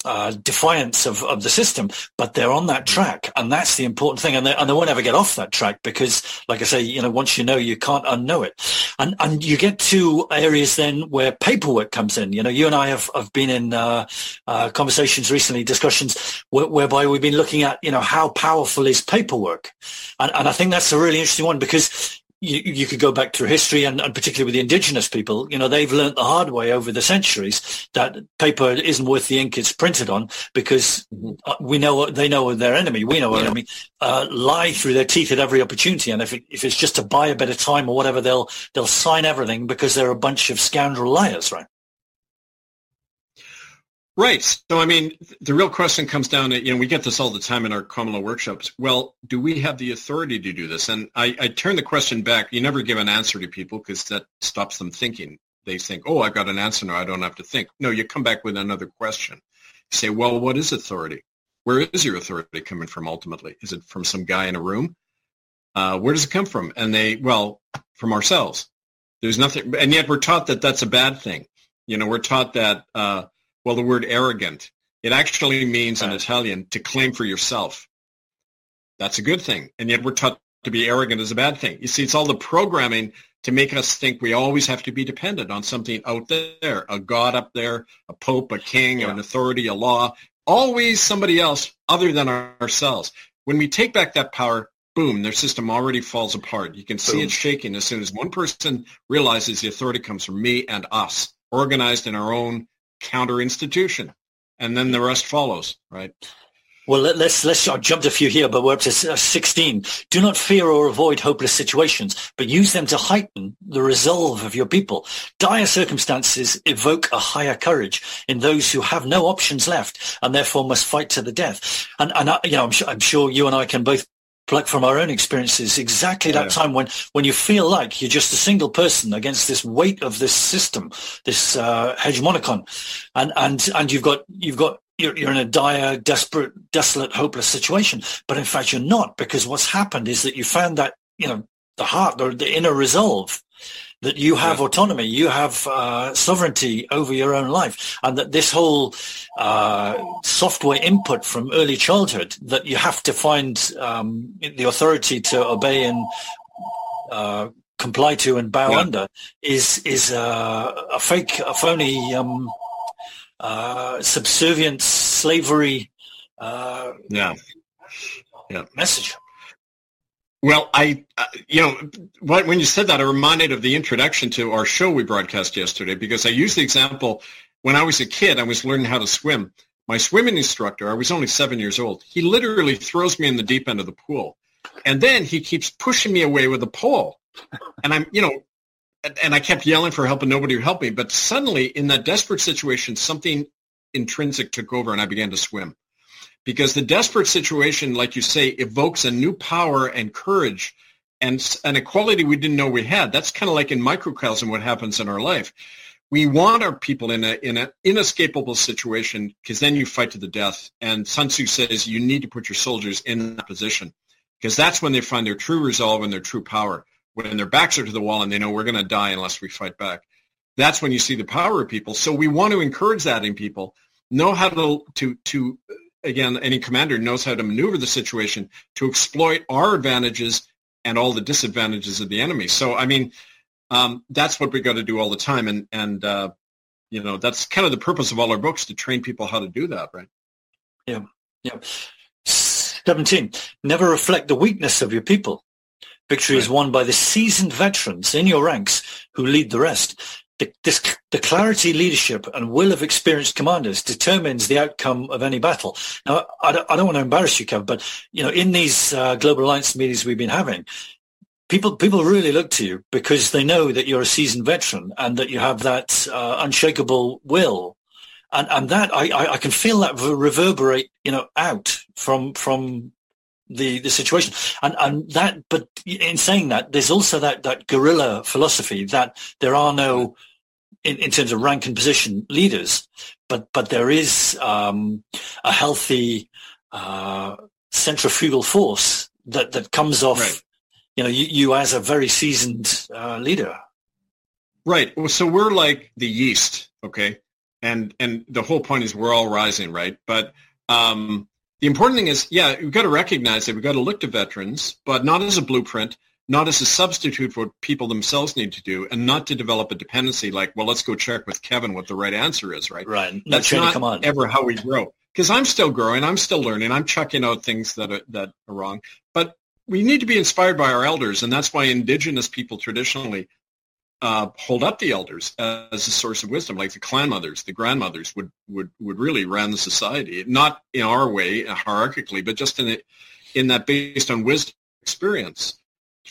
uh, defiance of, of the system, but they're on that track, and that's the important thing. And they, and they won't ever get off that track because, like I say, you know, once you know, you can't unknow it. And and you get to areas then where paperwork comes in. You know, you and I have, have been in uh, uh, conversations recently, discussions whereby we've been looking at, you know, how powerful is paperwork, and and I think that's a really interesting one because you, you, could go back through history and, and, particularly with the indigenous people, you know, they've learned the hard way over the centuries that paper isn't worth the ink it's printed on because mm-hmm. uh, we know they know their enemy. We know our yeah. enemy, uh, lie through their teeth at every opportunity. And if, it, if it's just to buy a bit of time or whatever, they'll, they'll sign everything because they're a bunch of scoundrel liars, right? Right. So, I mean, the real question comes down to, you know, we get this all the time in our common law workshops. Well, do we have the authority to do this? And I, I turn the question back. You never give an answer to people because that stops them thinking. They think, oh, I've got an answer now. I don't have to think. No, you come back with another question. You say, well, what is authority? Where is your authority coming from ultimately? Is it from some guy in a room? Uh, where does it come from? And they, well, from ourselves. There's nothing, and yet we're taught that that's a bad thing. You know, we're taught that, uh, well, the word arrogant, it actually means in Italian to claim for yourself. That's a good thing. And yet we're taught to be arrogant is a bad thing. You see, it's all the programming to make us think we always have to be dependent on something out there, a God up there, a pope, a king, yeah. an authority, a law, always somebody else other than ourselves. When we take back that power, boom, their system already falls apart. You can see boom. it shaking as soon as one person realizes the authority comes from me and us, organized in our own counter institution, and then the rest follows, right? Well, let's let's I jumped a few here, but we're up to uh, 16. Do not fear or avoid hopeless situations, but use them to heighten the resolve of your people. Dire circumstances evoke a higher courage in those who have no options left and therefore must fight to the death. And and I, you know, I'm sure, I'm sure you and I can both like from our own experiences, exactly that yeah. time when, when you feel like you're just a single person against this weight of this system, this uh, hegemonicon, and and and you've got you've got you're, you're in a dire, desperate, desolate, hopeless situation. But in fact, you're not because what's happened is that you found that you know the heart or the inner resolve that you have yeah. autonomy, you have uh, sovereignty over your own life, and that this whole uh, software input from early childhood that you have to find um, the authority to obey and uh, comply to and bow yeah. under is is uh, a fake, a phony, um, uh, subservient slavery. Uh, yeah. Yeah. Message. Well, I, uh, you know, when you said that, I reminded of the introduction to our show we broadcast yesterday because I used the example when I was a kid, I was learning how to swim. My swimming instructor, I was only seven years old, he literally throws me in the deep end of the pool. And then he keeps pushing me away with a pole. And I'm, you know, and I kept yelling for help and nobody would help me. But suddenly in that desperate situation, something intrinsic took over and I began to swim because the desperate situation, like you say, evokes a new power and courage and an equality we didn't know we had. That's kind of like in microcosm what happens in our life. We want our people in a in an inescapable situation because then you fight to the death. And Sun Tzu says you need to put your soldiers in that position because that's when they find their true resolve and their true power. When their backs are to the wall and they know we're going to die unless we fight back. That's when you see the power of people. So we want to encourage that in people. Know how to to to again, any commander knows how to maneuver the situation to exploit our advantages and all the disadvantages of the enemy. So, I mean, um, that's what we got to do all the time, and and uh, you know that's kind of the purpose of all our books to train people how to do that, right? Yeah, yeah. Seventeen. Never reflect the weakness of your people. Victory right. is won by the seasoned veterans in your ranks who lead the rest the, this, the clarity, leadership, and will of experienced commanders determines the outcome of any battle. Now, I don't, I don't want to embarrass you, Kev, but you know, in these uh, global alliance meetings we've been having, people people really look to you because they know that you're a seasoned veteran and that you have that uh, unshakable will and and that I, I, I can feel that reverberate, you know, out from from the the situation, and and that. But in saying that, there's also that that guerrilla philosophy that there are no, in, in terms of rank and position, leaders, but but there is um, a healthy uh, centrifugal force that that comes off. Right. You know, you, you as a very seasoned uh, leader. Right. So we're like the yeast, okay? And and the whole point is we're all rising, right? But um, the important thing is, yeah, we've got to recognize that we've got to look to veterans, but not as a blueprint, not as a substitute for what people themselves need to do, and not to develop a dependency like, well, let's go check with Kevin what the right answer is, right? Right. That's not come on. ever how we grow. Because I'm still growing, I'm still learning, I'm chucking out things that are, that are wrong. But we need to be inspired by our elders, and that's why indigenous people traditionally uh, hold up the elders as a source of wisdom, like the clan mothers, the grandmothers would would would really run the society, not in our way hierarchically, but just in it in that based on wisdom experience,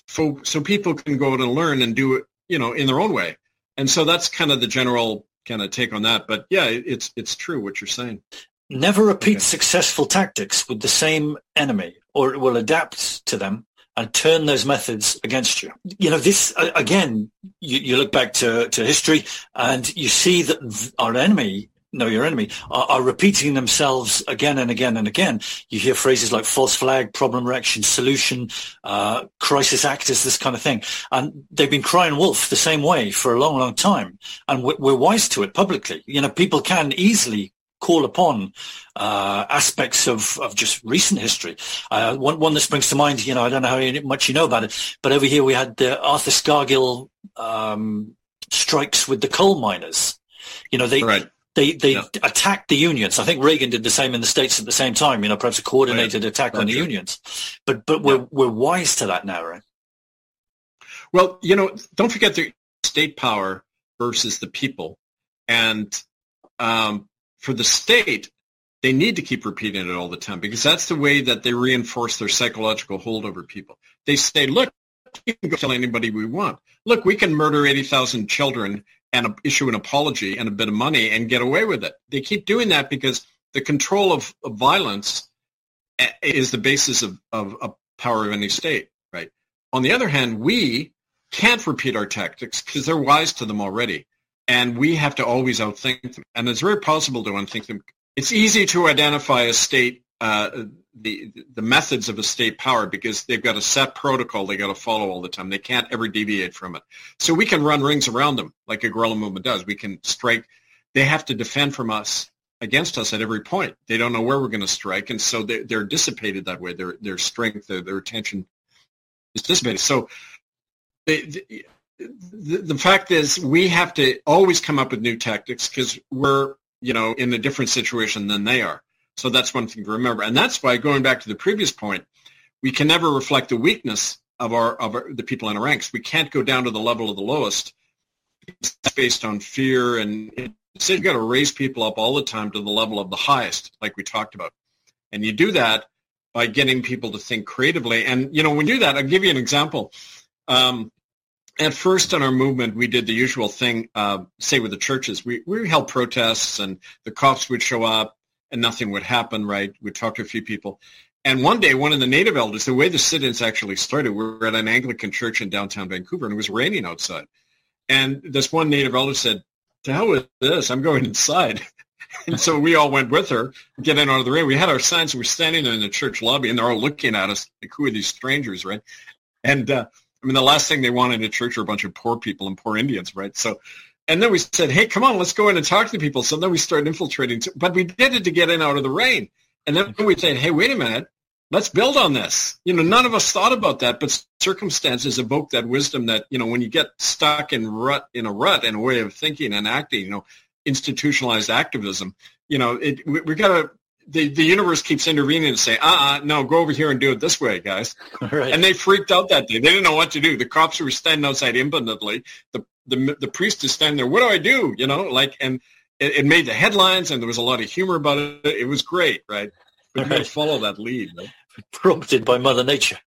so so people can go out and learn and do it, you know, in their own way. And so that's kind of the general kind of take on that. But yeah, it's it's true what you're saying. Never repeat okay. successful tactics with the same enemy, or it will adapt to them and turn those methods against you. You know, this, again, you, you look back to, to history and you see that our enemy know your enemy are, are, repeating themselves again and again and again. You hear phrases like false flag, problem reaction, solution, uh, crisis actors, this kind of thing. And they've been crying wolf the same way for a long, long time. And we're, we're wise to it publicly. You know, people can easily call upon uh, aspects of, of just recent history. Uh, one, one that springs to mind, you know, I don't know how much you know about it, but over here we had the Arthur Scargill um, strikes with the coal miners. You know, they right. They they attacked the unions. I think Reagan did the same in the states at the same time. You know, perhaps a coordinated right. attack on the unions. But but we're yeah. we're wise to that now, right? Well, you know, don't forget the state power versus the people, and um, for the state, they need to keep repeating it all the time because that's the way that they reinforce their psychological hold over people. They say, look, we can go tell anybody we want. Look, we can murder 80,000 children and issue an apology and a bit of money and get away with it. They keep doing that because the control of, of violence eh, is the basis of, of, power of any state, right? On the other hand, we can't repeat our tactics because they're wise to them already and we have to always outthink them. And it's very possible to unthink them. It's easy to identify a state, uh, the the methods of a state power because they've got a set protocol they got to follow all the time. They can't ever deviate from it. So we can run rings around them like a guerrilla movement does. We can strike. They have to defend from us against us at every point. They don't know where we're going to strike, and so they're, they're dissipated that way. Their their strength, their, their attention is dissipated. So they, they the, the fact is we have to always come up with new tactics because we're, you know, in a different situation than they are. So that's one thing to remember. And that's why going back to the previous point, we can never reflect the weakness of our, of our, the people in our ranks. We can't go down to the level of the lowest it's based on fear and so you've got to raise people up all the time to the level of the highest, like we talked about. And you do that by getting people to think creatively. And, you know, when you do that, I'll give you an example. Um, at first in our movement, we did the usual thing, uh, say with the churches. We, we held protests and the cops would show up and nothing would happen, right? We'd talk to a few people. And one day, one of the native elders, the way the sit-ins actually started, we were at an Anglican church in downtown Vancouver and it was raining outside. And this one native elder said, to hell with this, I'm going inside. (laughs) and so we all went with her, getting out of the rain. We had our signs. We were standing there in the church lobby and they're all looking at us like, who are these strangers, right? And, uh, I mean, the last thing they want in a church are a bunch of poor people and poor Indians, right? So, and then we said, hey, come on, let's go in and talk to people. So then we started infiltrating, but we did it to get in out of the rain. And then we said, hey, wait a minute, let's build on this. You know, none of us thought about that, but circumstances evoke that wisdom that, you know, when you get stuck in rut, in a rut, in a way of thinking and acting, you know, institutionalized activism, you know, it, we, we got to the, the universe keeps intervening and say, uh-uh, no, go over here and do it this way, guys. (laughs) Right. And they freaked out that day. They didn't know what to do. The cops were standing outside impotently. The, the, the priest is standing there. What do I do? You know, like, and it, it made the headlines and there was a lot of humor about it. It was great, right? But right. you follow that lead. Right? (laughs) Prompted by Mother Nature.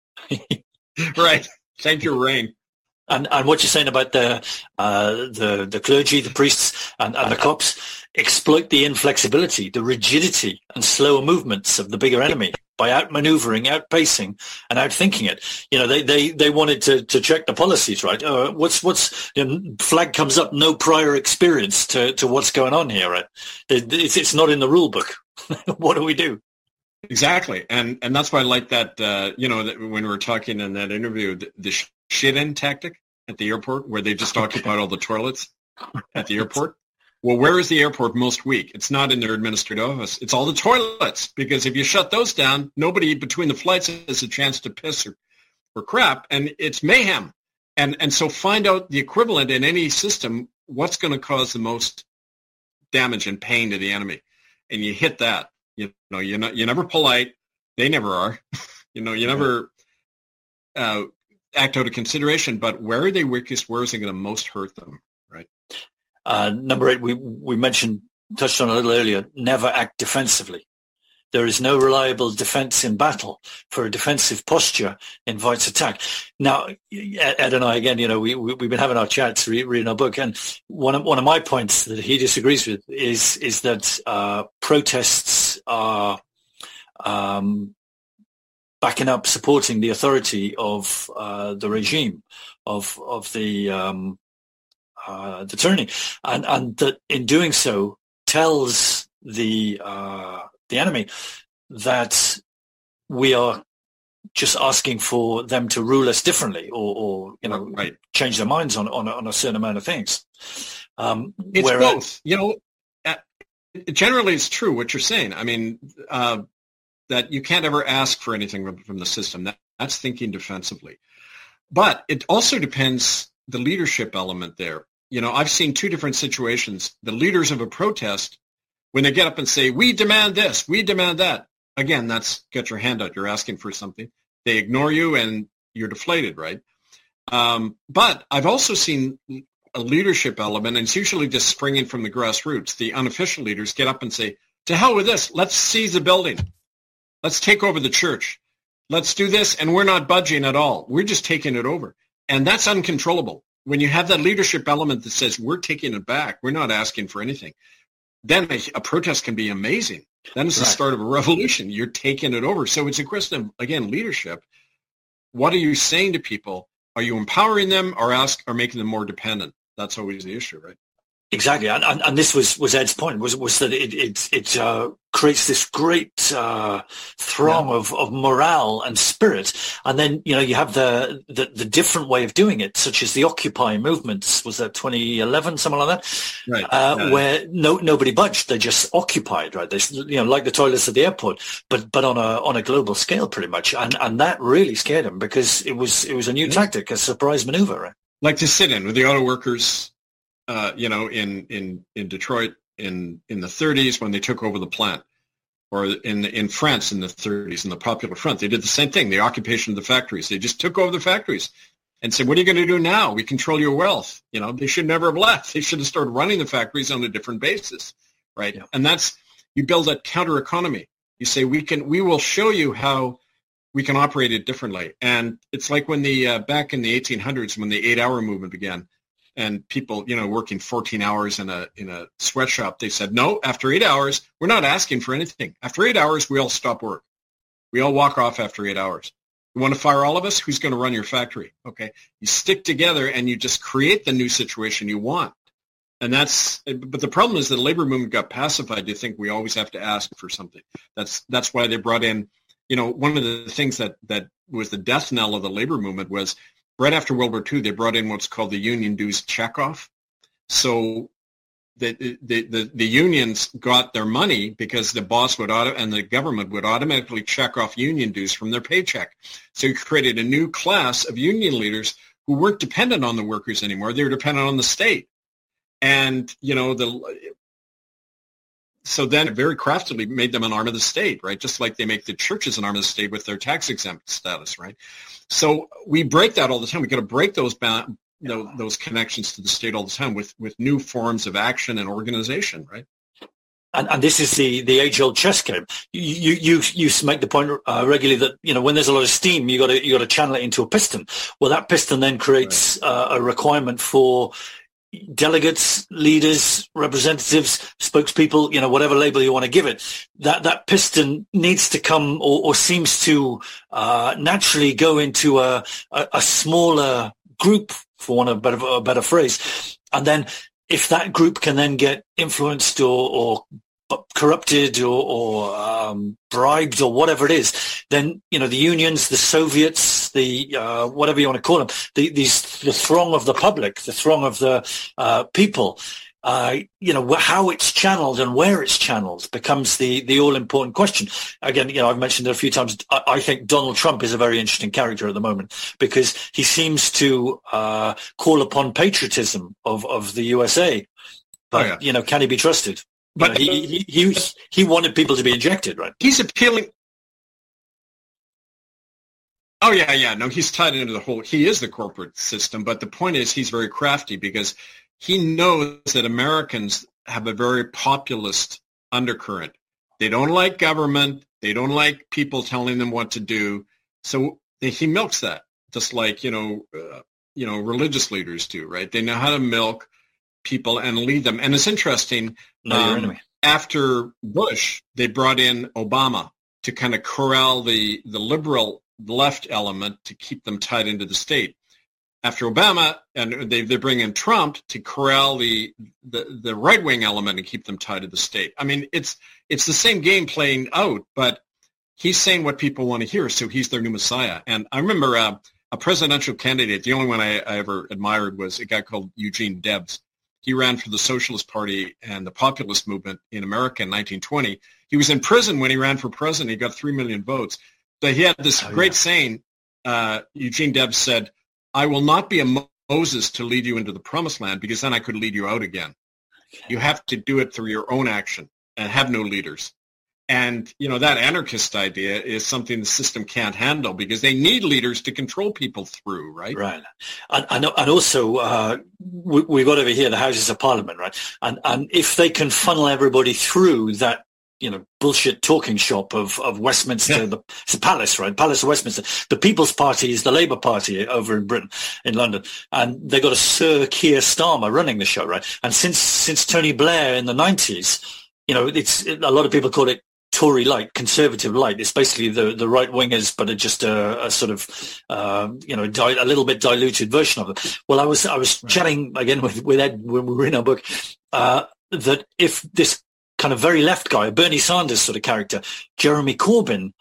(laughs) right. Thank you, rain. And, and what you're saying about the uh, the the clergy, the priests, and, and the cops exploit the inflexibility, the rigidity, and slower movements of the bigger enemy by outmaneuvering, outpacing, and outthinking it. You know, they they, they wanted to, to check the policies, right? Uh, what's what's you know, flag comes up, no prior experience to, to what's going on here, right? It's, it's not in the rule book. (laughs) what do we do? Exactly, and and that's why I like that. Uh, you know, that when we were talking in that interview, the, the shit in tactic at the airport, where they just occupied all the toilets at the airport. Well, where is the airport most weak? It's not in their administrative office. It's all the toilets because if you shut those down, nobody between the flights has a chance to piss or, or crap, and it's mayhem. And and so find out the equivalent in any system. What's going to cause the most damage and pain to the enemy, and you hit that. You know, you're not you're never polite. They never are. (laughs) you know, you never uh, act out of consideration. But where are they weakest? Where is it going to most hurt them? Right. Uh, number eight, we we mentioned touched on a little earlier. Never act defensively. There is no reliable defense in battle. For a defensive posture invites attack. Now, Ed and I, again, you know, we, we, have been having our chats, reading our book, and one of, one of my points that he disagrees with is, is that uh, protests are um, backing up, supporting the authority of uh, the regime, of, of the, um, uh, the tyranny, and, and that in doing so tells the uh, the enemy that we are just asking for them to rule us differently or, or you know right. change their minds on, on, on a certain amount of things. Um, it's whereas, both. You know, uh, generally it's true what you're saying. I mean, uh, that you can't ever ask for anything from the system. That, that's thinking defensively. But it also depends the leadership element there. You know, I've seen two different situations. The leaders of a protest when they get up and say, we demand this, we demand that, again, that's get your hand out. You're asking for something. They ignore you and you're deflated, right? Um, but I've also seen a leadership element, and it's usually just springing from the grassroots. The unofficial leaders get up and say, to hell with this. Let's seize the building. Let's take over the church. Let's do this. And we're not budging at all. We're just taking it over. And that's uncontrollable. When you have that leadership element that says, we're taking it back, we're not asking for anything then a, a, protest can be amazing. Then it's right. the start of a revolution. You're taking it over. So it's a question of, again, leadership. What are you saying to people? Are you empowering them or ask or making them more dependent? That's always the issue, right? Exactly, and, and, and, this was, was Ed's point was was that it it, it uh, creates this great uh, throng yeah. of, of morale and spirit, and then you know you have the, the, the different way of doing it, such as the Occupy movements. Was that 2011, something like that, right? Uh, yeah. Where no nobody budged, they just occupied, right? They you know like the toilets at the airport, but but on a on a global scale, pretty much, and and that really scared him because it was it was a new yeah. tactic, a surprise maneuver, right? Like to sit in with the auto workers uh, you know, in, in, in Detroit in, in the 30s when they took over the plant, or in, in France in the 30s in the Popular Front. They did the same thing, the occupation of the factories. They just took over the factories and said, what are you going to do now? We control your wealth. You know, they should never have left. They should have started running the factories on a different basis, right? Yeah. And that's, you build that counter economy. You say, we can, we will show you how we can operate it differently. And it's like when the, uh, back in the 1800s, when the eight hour movement began, and people, you know, working 14 hours in a in a sweatshop, they said, no, after eight hours, we're not asking for anything. After eight hours, we all stop work. We all walk off after eight hours. You want to fire all of us? Who's going to run your factory? Okay. You stick together and you just create the new situation you want. And that's, but the problem is that the labor movement got pacified to think we always have to ask for something. That's, that's why they brought in, you know, one of the things that, that was the death knell of the labor movement was right after World War II, they brought in what's called the union dues checkoff. So the, the, the, the, unions got their money because the boss would auto, and the government would automatically check off union dues from their paycheck. So you created a new class of union leaders who weren't dependent on the workers anymore. They were dependent on the state. And, you know, the so then very craftily made them an arm of the state, right? Just like they make the churches an arm of the state with their tax exempt status, right? So we break that all the time. We got to break those those connections to the state all the time with with new forms of action and organization, right? and, and this is the, the age old chess game. You, you, you make the point uh, regularly that, you know, when there's a lot of steam, you gotta, you gotta channel it into a piston. Well, that piston then creates right. uh, a requirement for delegates, leaders, representatives, spokespeople, you know, whatever label you want to give it, that, that piston needs to come or, or seems to uh, naturally go into a, a, a, smaller group, for want of a better, a better phrase. And then if that group can then get influenced or, or corrupted or, or um, bribed or whatever it is, then you know the unions, the Soviets, the uh, whatever you want to call them, the, these the throng of the public, the throng of the uh, people. Uh, you know how it's channeled and where it's channeled becomes the the all important question. Again, you know I've mentioned it a few times. I, I, think Donald Trump is a very interesting character at the moment because he seems to uh, call upon patriotism of of the USA, but oh, yeah. you know can he be trusted? But you know, he, he, he, he wanted people to be injected, right? He's appealing. Oh yeah, yeah. No, he's tied into the whole. He is the corporate system, but the point is, he's very crafty because he knows that Americans have a very populist undercurrent. They don't like government. They don't like people telling them what to do. So he milks that, just like you know, uh, you know, religious leaders do, right? They know how to milk people and lead them. And it's interesting. Um, after Bush, they brought in Obama to kind of corral the, the liberal left element to keep them tied into the state. After Obama, and they, they bring in Trump to corral the, the, the right-wing element and keep them tied to the state. I mean, it's, it's the same game playing out, but he's saying what people want to hear, so he's their new messiah. And I remember uh, a presidential candidate, the only one I, I, ever admired was a guy called Eugene Debs. He ran for the Socialist Party and the populist movement in America in 1920. He was in prison when he ran for president. He got 3 million votes. But he had this oh, great yeah. saying, uh, Eugene Debs said, I will not be a Moses to lead you into the promised land because then I could lead you out again. Okay. You have to do it through your own action and have no leaders. And, you know, that anarchist idea is something the system can't handle because they need leaders to control people through, right? Right. And, and, and also, uh, we, have got over here the Houses of Parliament, right? And, and if they can funnel everybody through that you know, bullshit talking shop of, of Westminster, yeah. the, it's the Palace, right? Palace of Westminster. The People's Party is the Labour Party over in Britain, in London. And they've got a Sir Keir Starmer running the show, right? And since, since Tony Blair in the 90s, you know, it's, a lot of people call it Tory light, conservative light. It's basically the, the right wingers, but just a, a sort of, uh, you know, di- a little bit diluted version of it. Well, I was I was chatting again with, with Ed when we were in our book uh, that if this kind of very left guy, a Bernie Sanders sort of character, Jeremy Corbyn,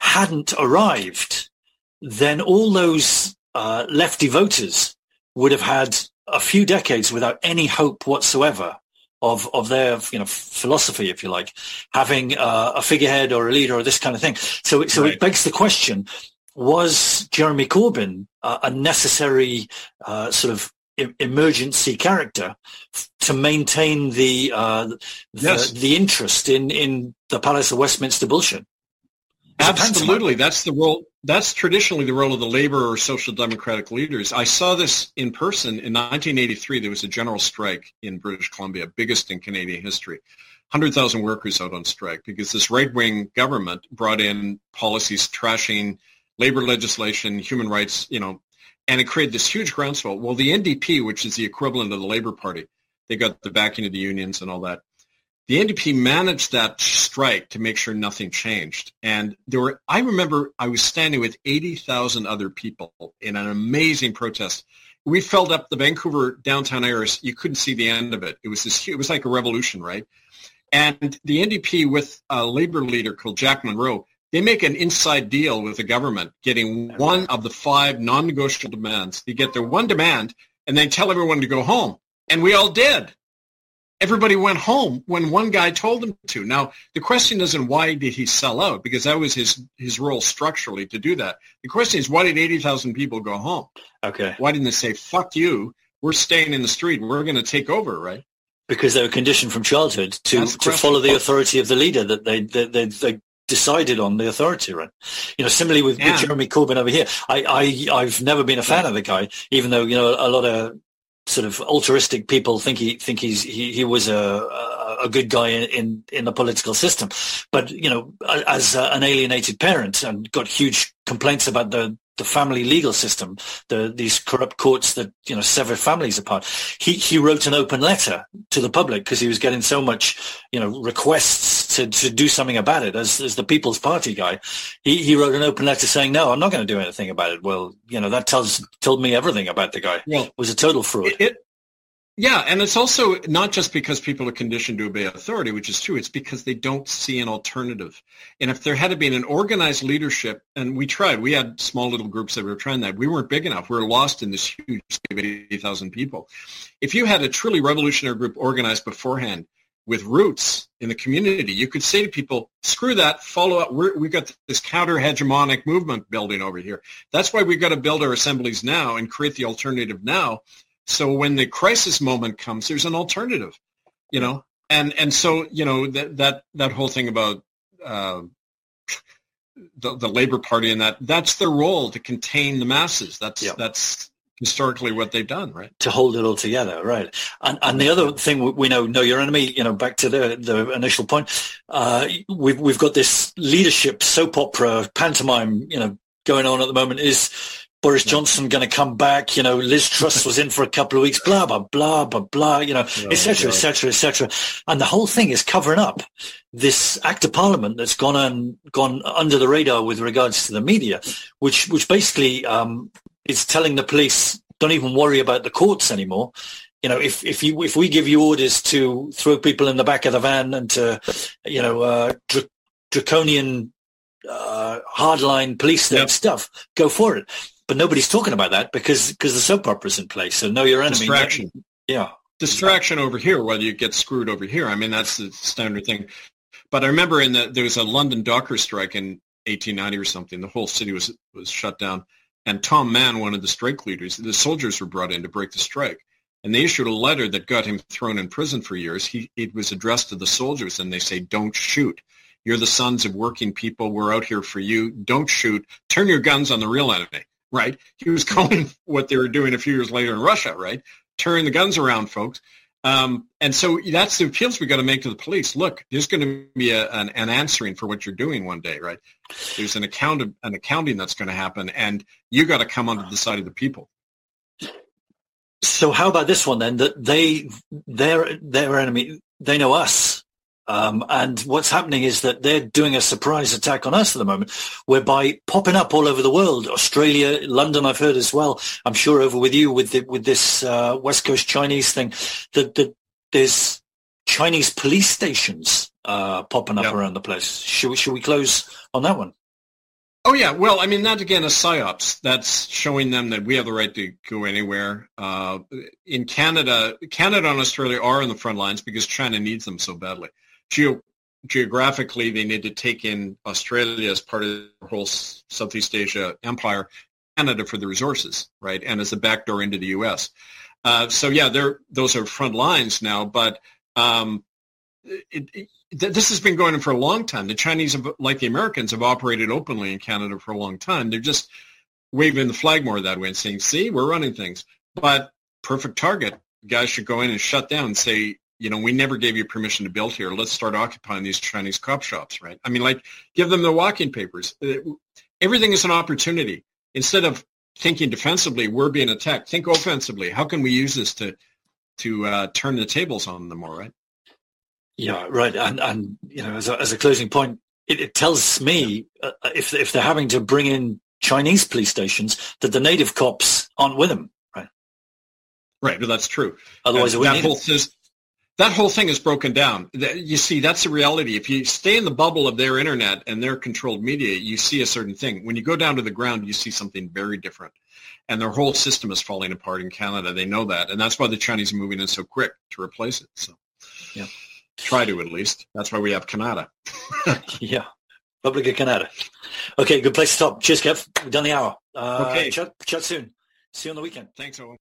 hadn't arrived, then all those uh, lefty voters would have had a few decades without any hope whatsoever of of their you know philosophy, if you like, having uh, a figurehead or a leader or this kind of thing. So so right. it begs the question: Was Jeremy Corbyn uh, a necessary uh, sort of emergency character to maintain the uh, the, yes. the interest in in the Palace of Westminster bullshit? Absolutely, that's the role. That's traditionally the role of the labor or social democratic leaders. I saw this in person in 1983. There was a general strike in British Columbia, biggest in Canadian history. 100,000 workers out on strike because this right-wing government brought in policies trashing labor legislation, human rights, you know, and it created this huge groundswell. Well, the NDP, which is the equivalent of the Labor Party, they got the backing of the unions and all that the NDP managed that strike to make sure nothing changed. And there were, I remember I was standing with 80,000 other people in an amazing protest. We filled up the Vancouver downtown areas. You couldn't see the end of it. It was this, it was like a revolution, right? And the NDP with a labor leader called Jack Munro, they make an inside deal with the government, getting one of the five non-negotiable demands. They get their one demand and they tell everyone to go home. And we all did everybody went home when one guy told them to. Now, the question isn't why did he sell out, because that was his, his role structurally to do that. The question is, why did 80,000 people go home? Okay. Why didn't they say, fuck you, we're staying in the street, we're going to take over, right? Because they were conditioned from childhood to, to follow the authority of the leader that they, they, they, they decided on the authority, right? You know, similarly with, yeah. with Jeremy Corbyn over here, I, I, I've never been a fan of the guy, even though, you know, a lot of sort of altruistic people think he think he's he, he was a, a, good guy in, in, the political system. But, you know, as an alienated parent and got huge complaints about the, the family legal system, the, these corrupt courts that, you know, sever families apart. He, he wrote an open letter to the public because he was getting so much, you know, requests to, to do something about it as, as the People's Party guy. He, he wrote an open letter saying, no, I'm not going to do anything about it. Well, you know, that tells, told me everything about the guy. Well, it was a total fraud. It, yeah, and it's also not just because people are conditioned to obey authority, which is true. It's because they don't see an alternative. And if there had been an organized leadership, and we tried, we had small little groups that were trying that. We weren't big enough. We were lost in this huge of 80,000 people. If you had a truly revolutionary group organized beforehand with roots in the community, you could say to people, screw that, follow up. We're, we've got this counter-hegemonic movement building over here. That's why we've got to build our assemblies now and create the alternative now so when the crisis moment comes, there's an alternative, you know, and and so you know that that that whole thing about uh, the the Labor Party and that that's their role to contain the masses. That's that's historically what they've done, right? To hold it all together, right? And and the other thing we know, know your enemy. You know, back to the the initial point, uh, we've we've got this leadership soap opera pantomime, you know, going on at the moment. Is Boris Johnson going to come back? You know, Liz Truss was in for a couple of weeks, blah, blah, blah, blah, blah, you know, etc., etc., etc. And the whole thing is covering up this act of parliament that's gone and gone under the radar with regards to the media, which, which basically, um, is telling the police, don't even worry about the courts anymore. You know, if, if you, if we give you orders to throw people in the back of the van and to, you know, uh, dr- draconian, uh, hardline police state yep. stuff, go for it but nobody's talking about that because because the soap opera's in place. So know your enemy. Distraction. Yeah. Distraction over here, whether you get screwed over here. I mean, that's the standard thing. But I remember in the there was a London Docker strike in 1890 or something. The whole city was was shut down, and Tom Mann, one of the strike leaders, the soldiers were brought in to break the strike, and they issued a letter that got him thrown in prison for years. He it was addressed to the soldiers, and they say, "Don't shoot." You're the sons of working people. We're out here for you. Don't shoot. Turn your guns on the real enemy right? He was (laughs) calling what they were doing a few years later in Russia, right? Turn the guns around, folks. Um, and so that's the appeals we got to make to the police. Look, there's going to be a, an, an, answering for what you're doing one day, right? There's an account of, an accounting that's going to happen, and you got to come onto the side of the people. So how about this one then? That they, their their enemy, they know us. Um, and what's happening is that they're doing a surprise attack on us at the moment, whereby popping up all over the world, Australia, London, I've heard as well. I'm sure over with you with the, with this uh, West Coast Chinese thing, that, that there's Chinese police stations uh, popping up yep. around the place. Should we, should we close on that one? Oh yeah, well, I mean that again is psyops. That's showing them that we have the right to go anywhere. Uh, in Canada, Canada and Australia are on the front lines because China needs them so badly geo- geographically, they need to take in Australia as part of the whole Southeast Asia empire, Canada for the resources, right, and as a backdoor into the U.S. Uh, so yeah, those are front lines now, but um, it, it, this has been going on for a long time. The Chinese, have, like the Americans, have operated openly in Canada for a long time. They're just waving the flag more that way and saying, "See, we're running things." But perfect target. Guys should go in and shut down and say, you know, we never gave you permission to build here. Let's start occupying these Chinese cop shops, right? I mean, like, give them the walking papers. Uh, everything is an opportunity. Instead of thinking defensively, we're being attacked. Think offensively. How can we use this to to uh, turn the tables on them more, right? Yeah, right. And and you know, as a, as a closing point, it, it tells me uh, if if they're having to bring in Chinese police stations, that the native cops aren't with them, right? Right, but that's true. Otherwise, uh, that whole that whole thing is broken down. You see, that's the reality. If you stay in the bubble of their internet and their controlled media, you see a certain thing. When you go down to the ground, you see something very different. And their whole system is falling apart in Canada. They know that. And that's why the Chinese are moving in so quick to replace it. So yeah. Try to at least. That's why we have Canada. (laughs) (laughs) yeah. Republic of Canada. Okay, good place to stop. Cheers, Kev. We've done the hour. Uh, okay. Chat, chat soon. See you on the weekend. Thanks, Owen.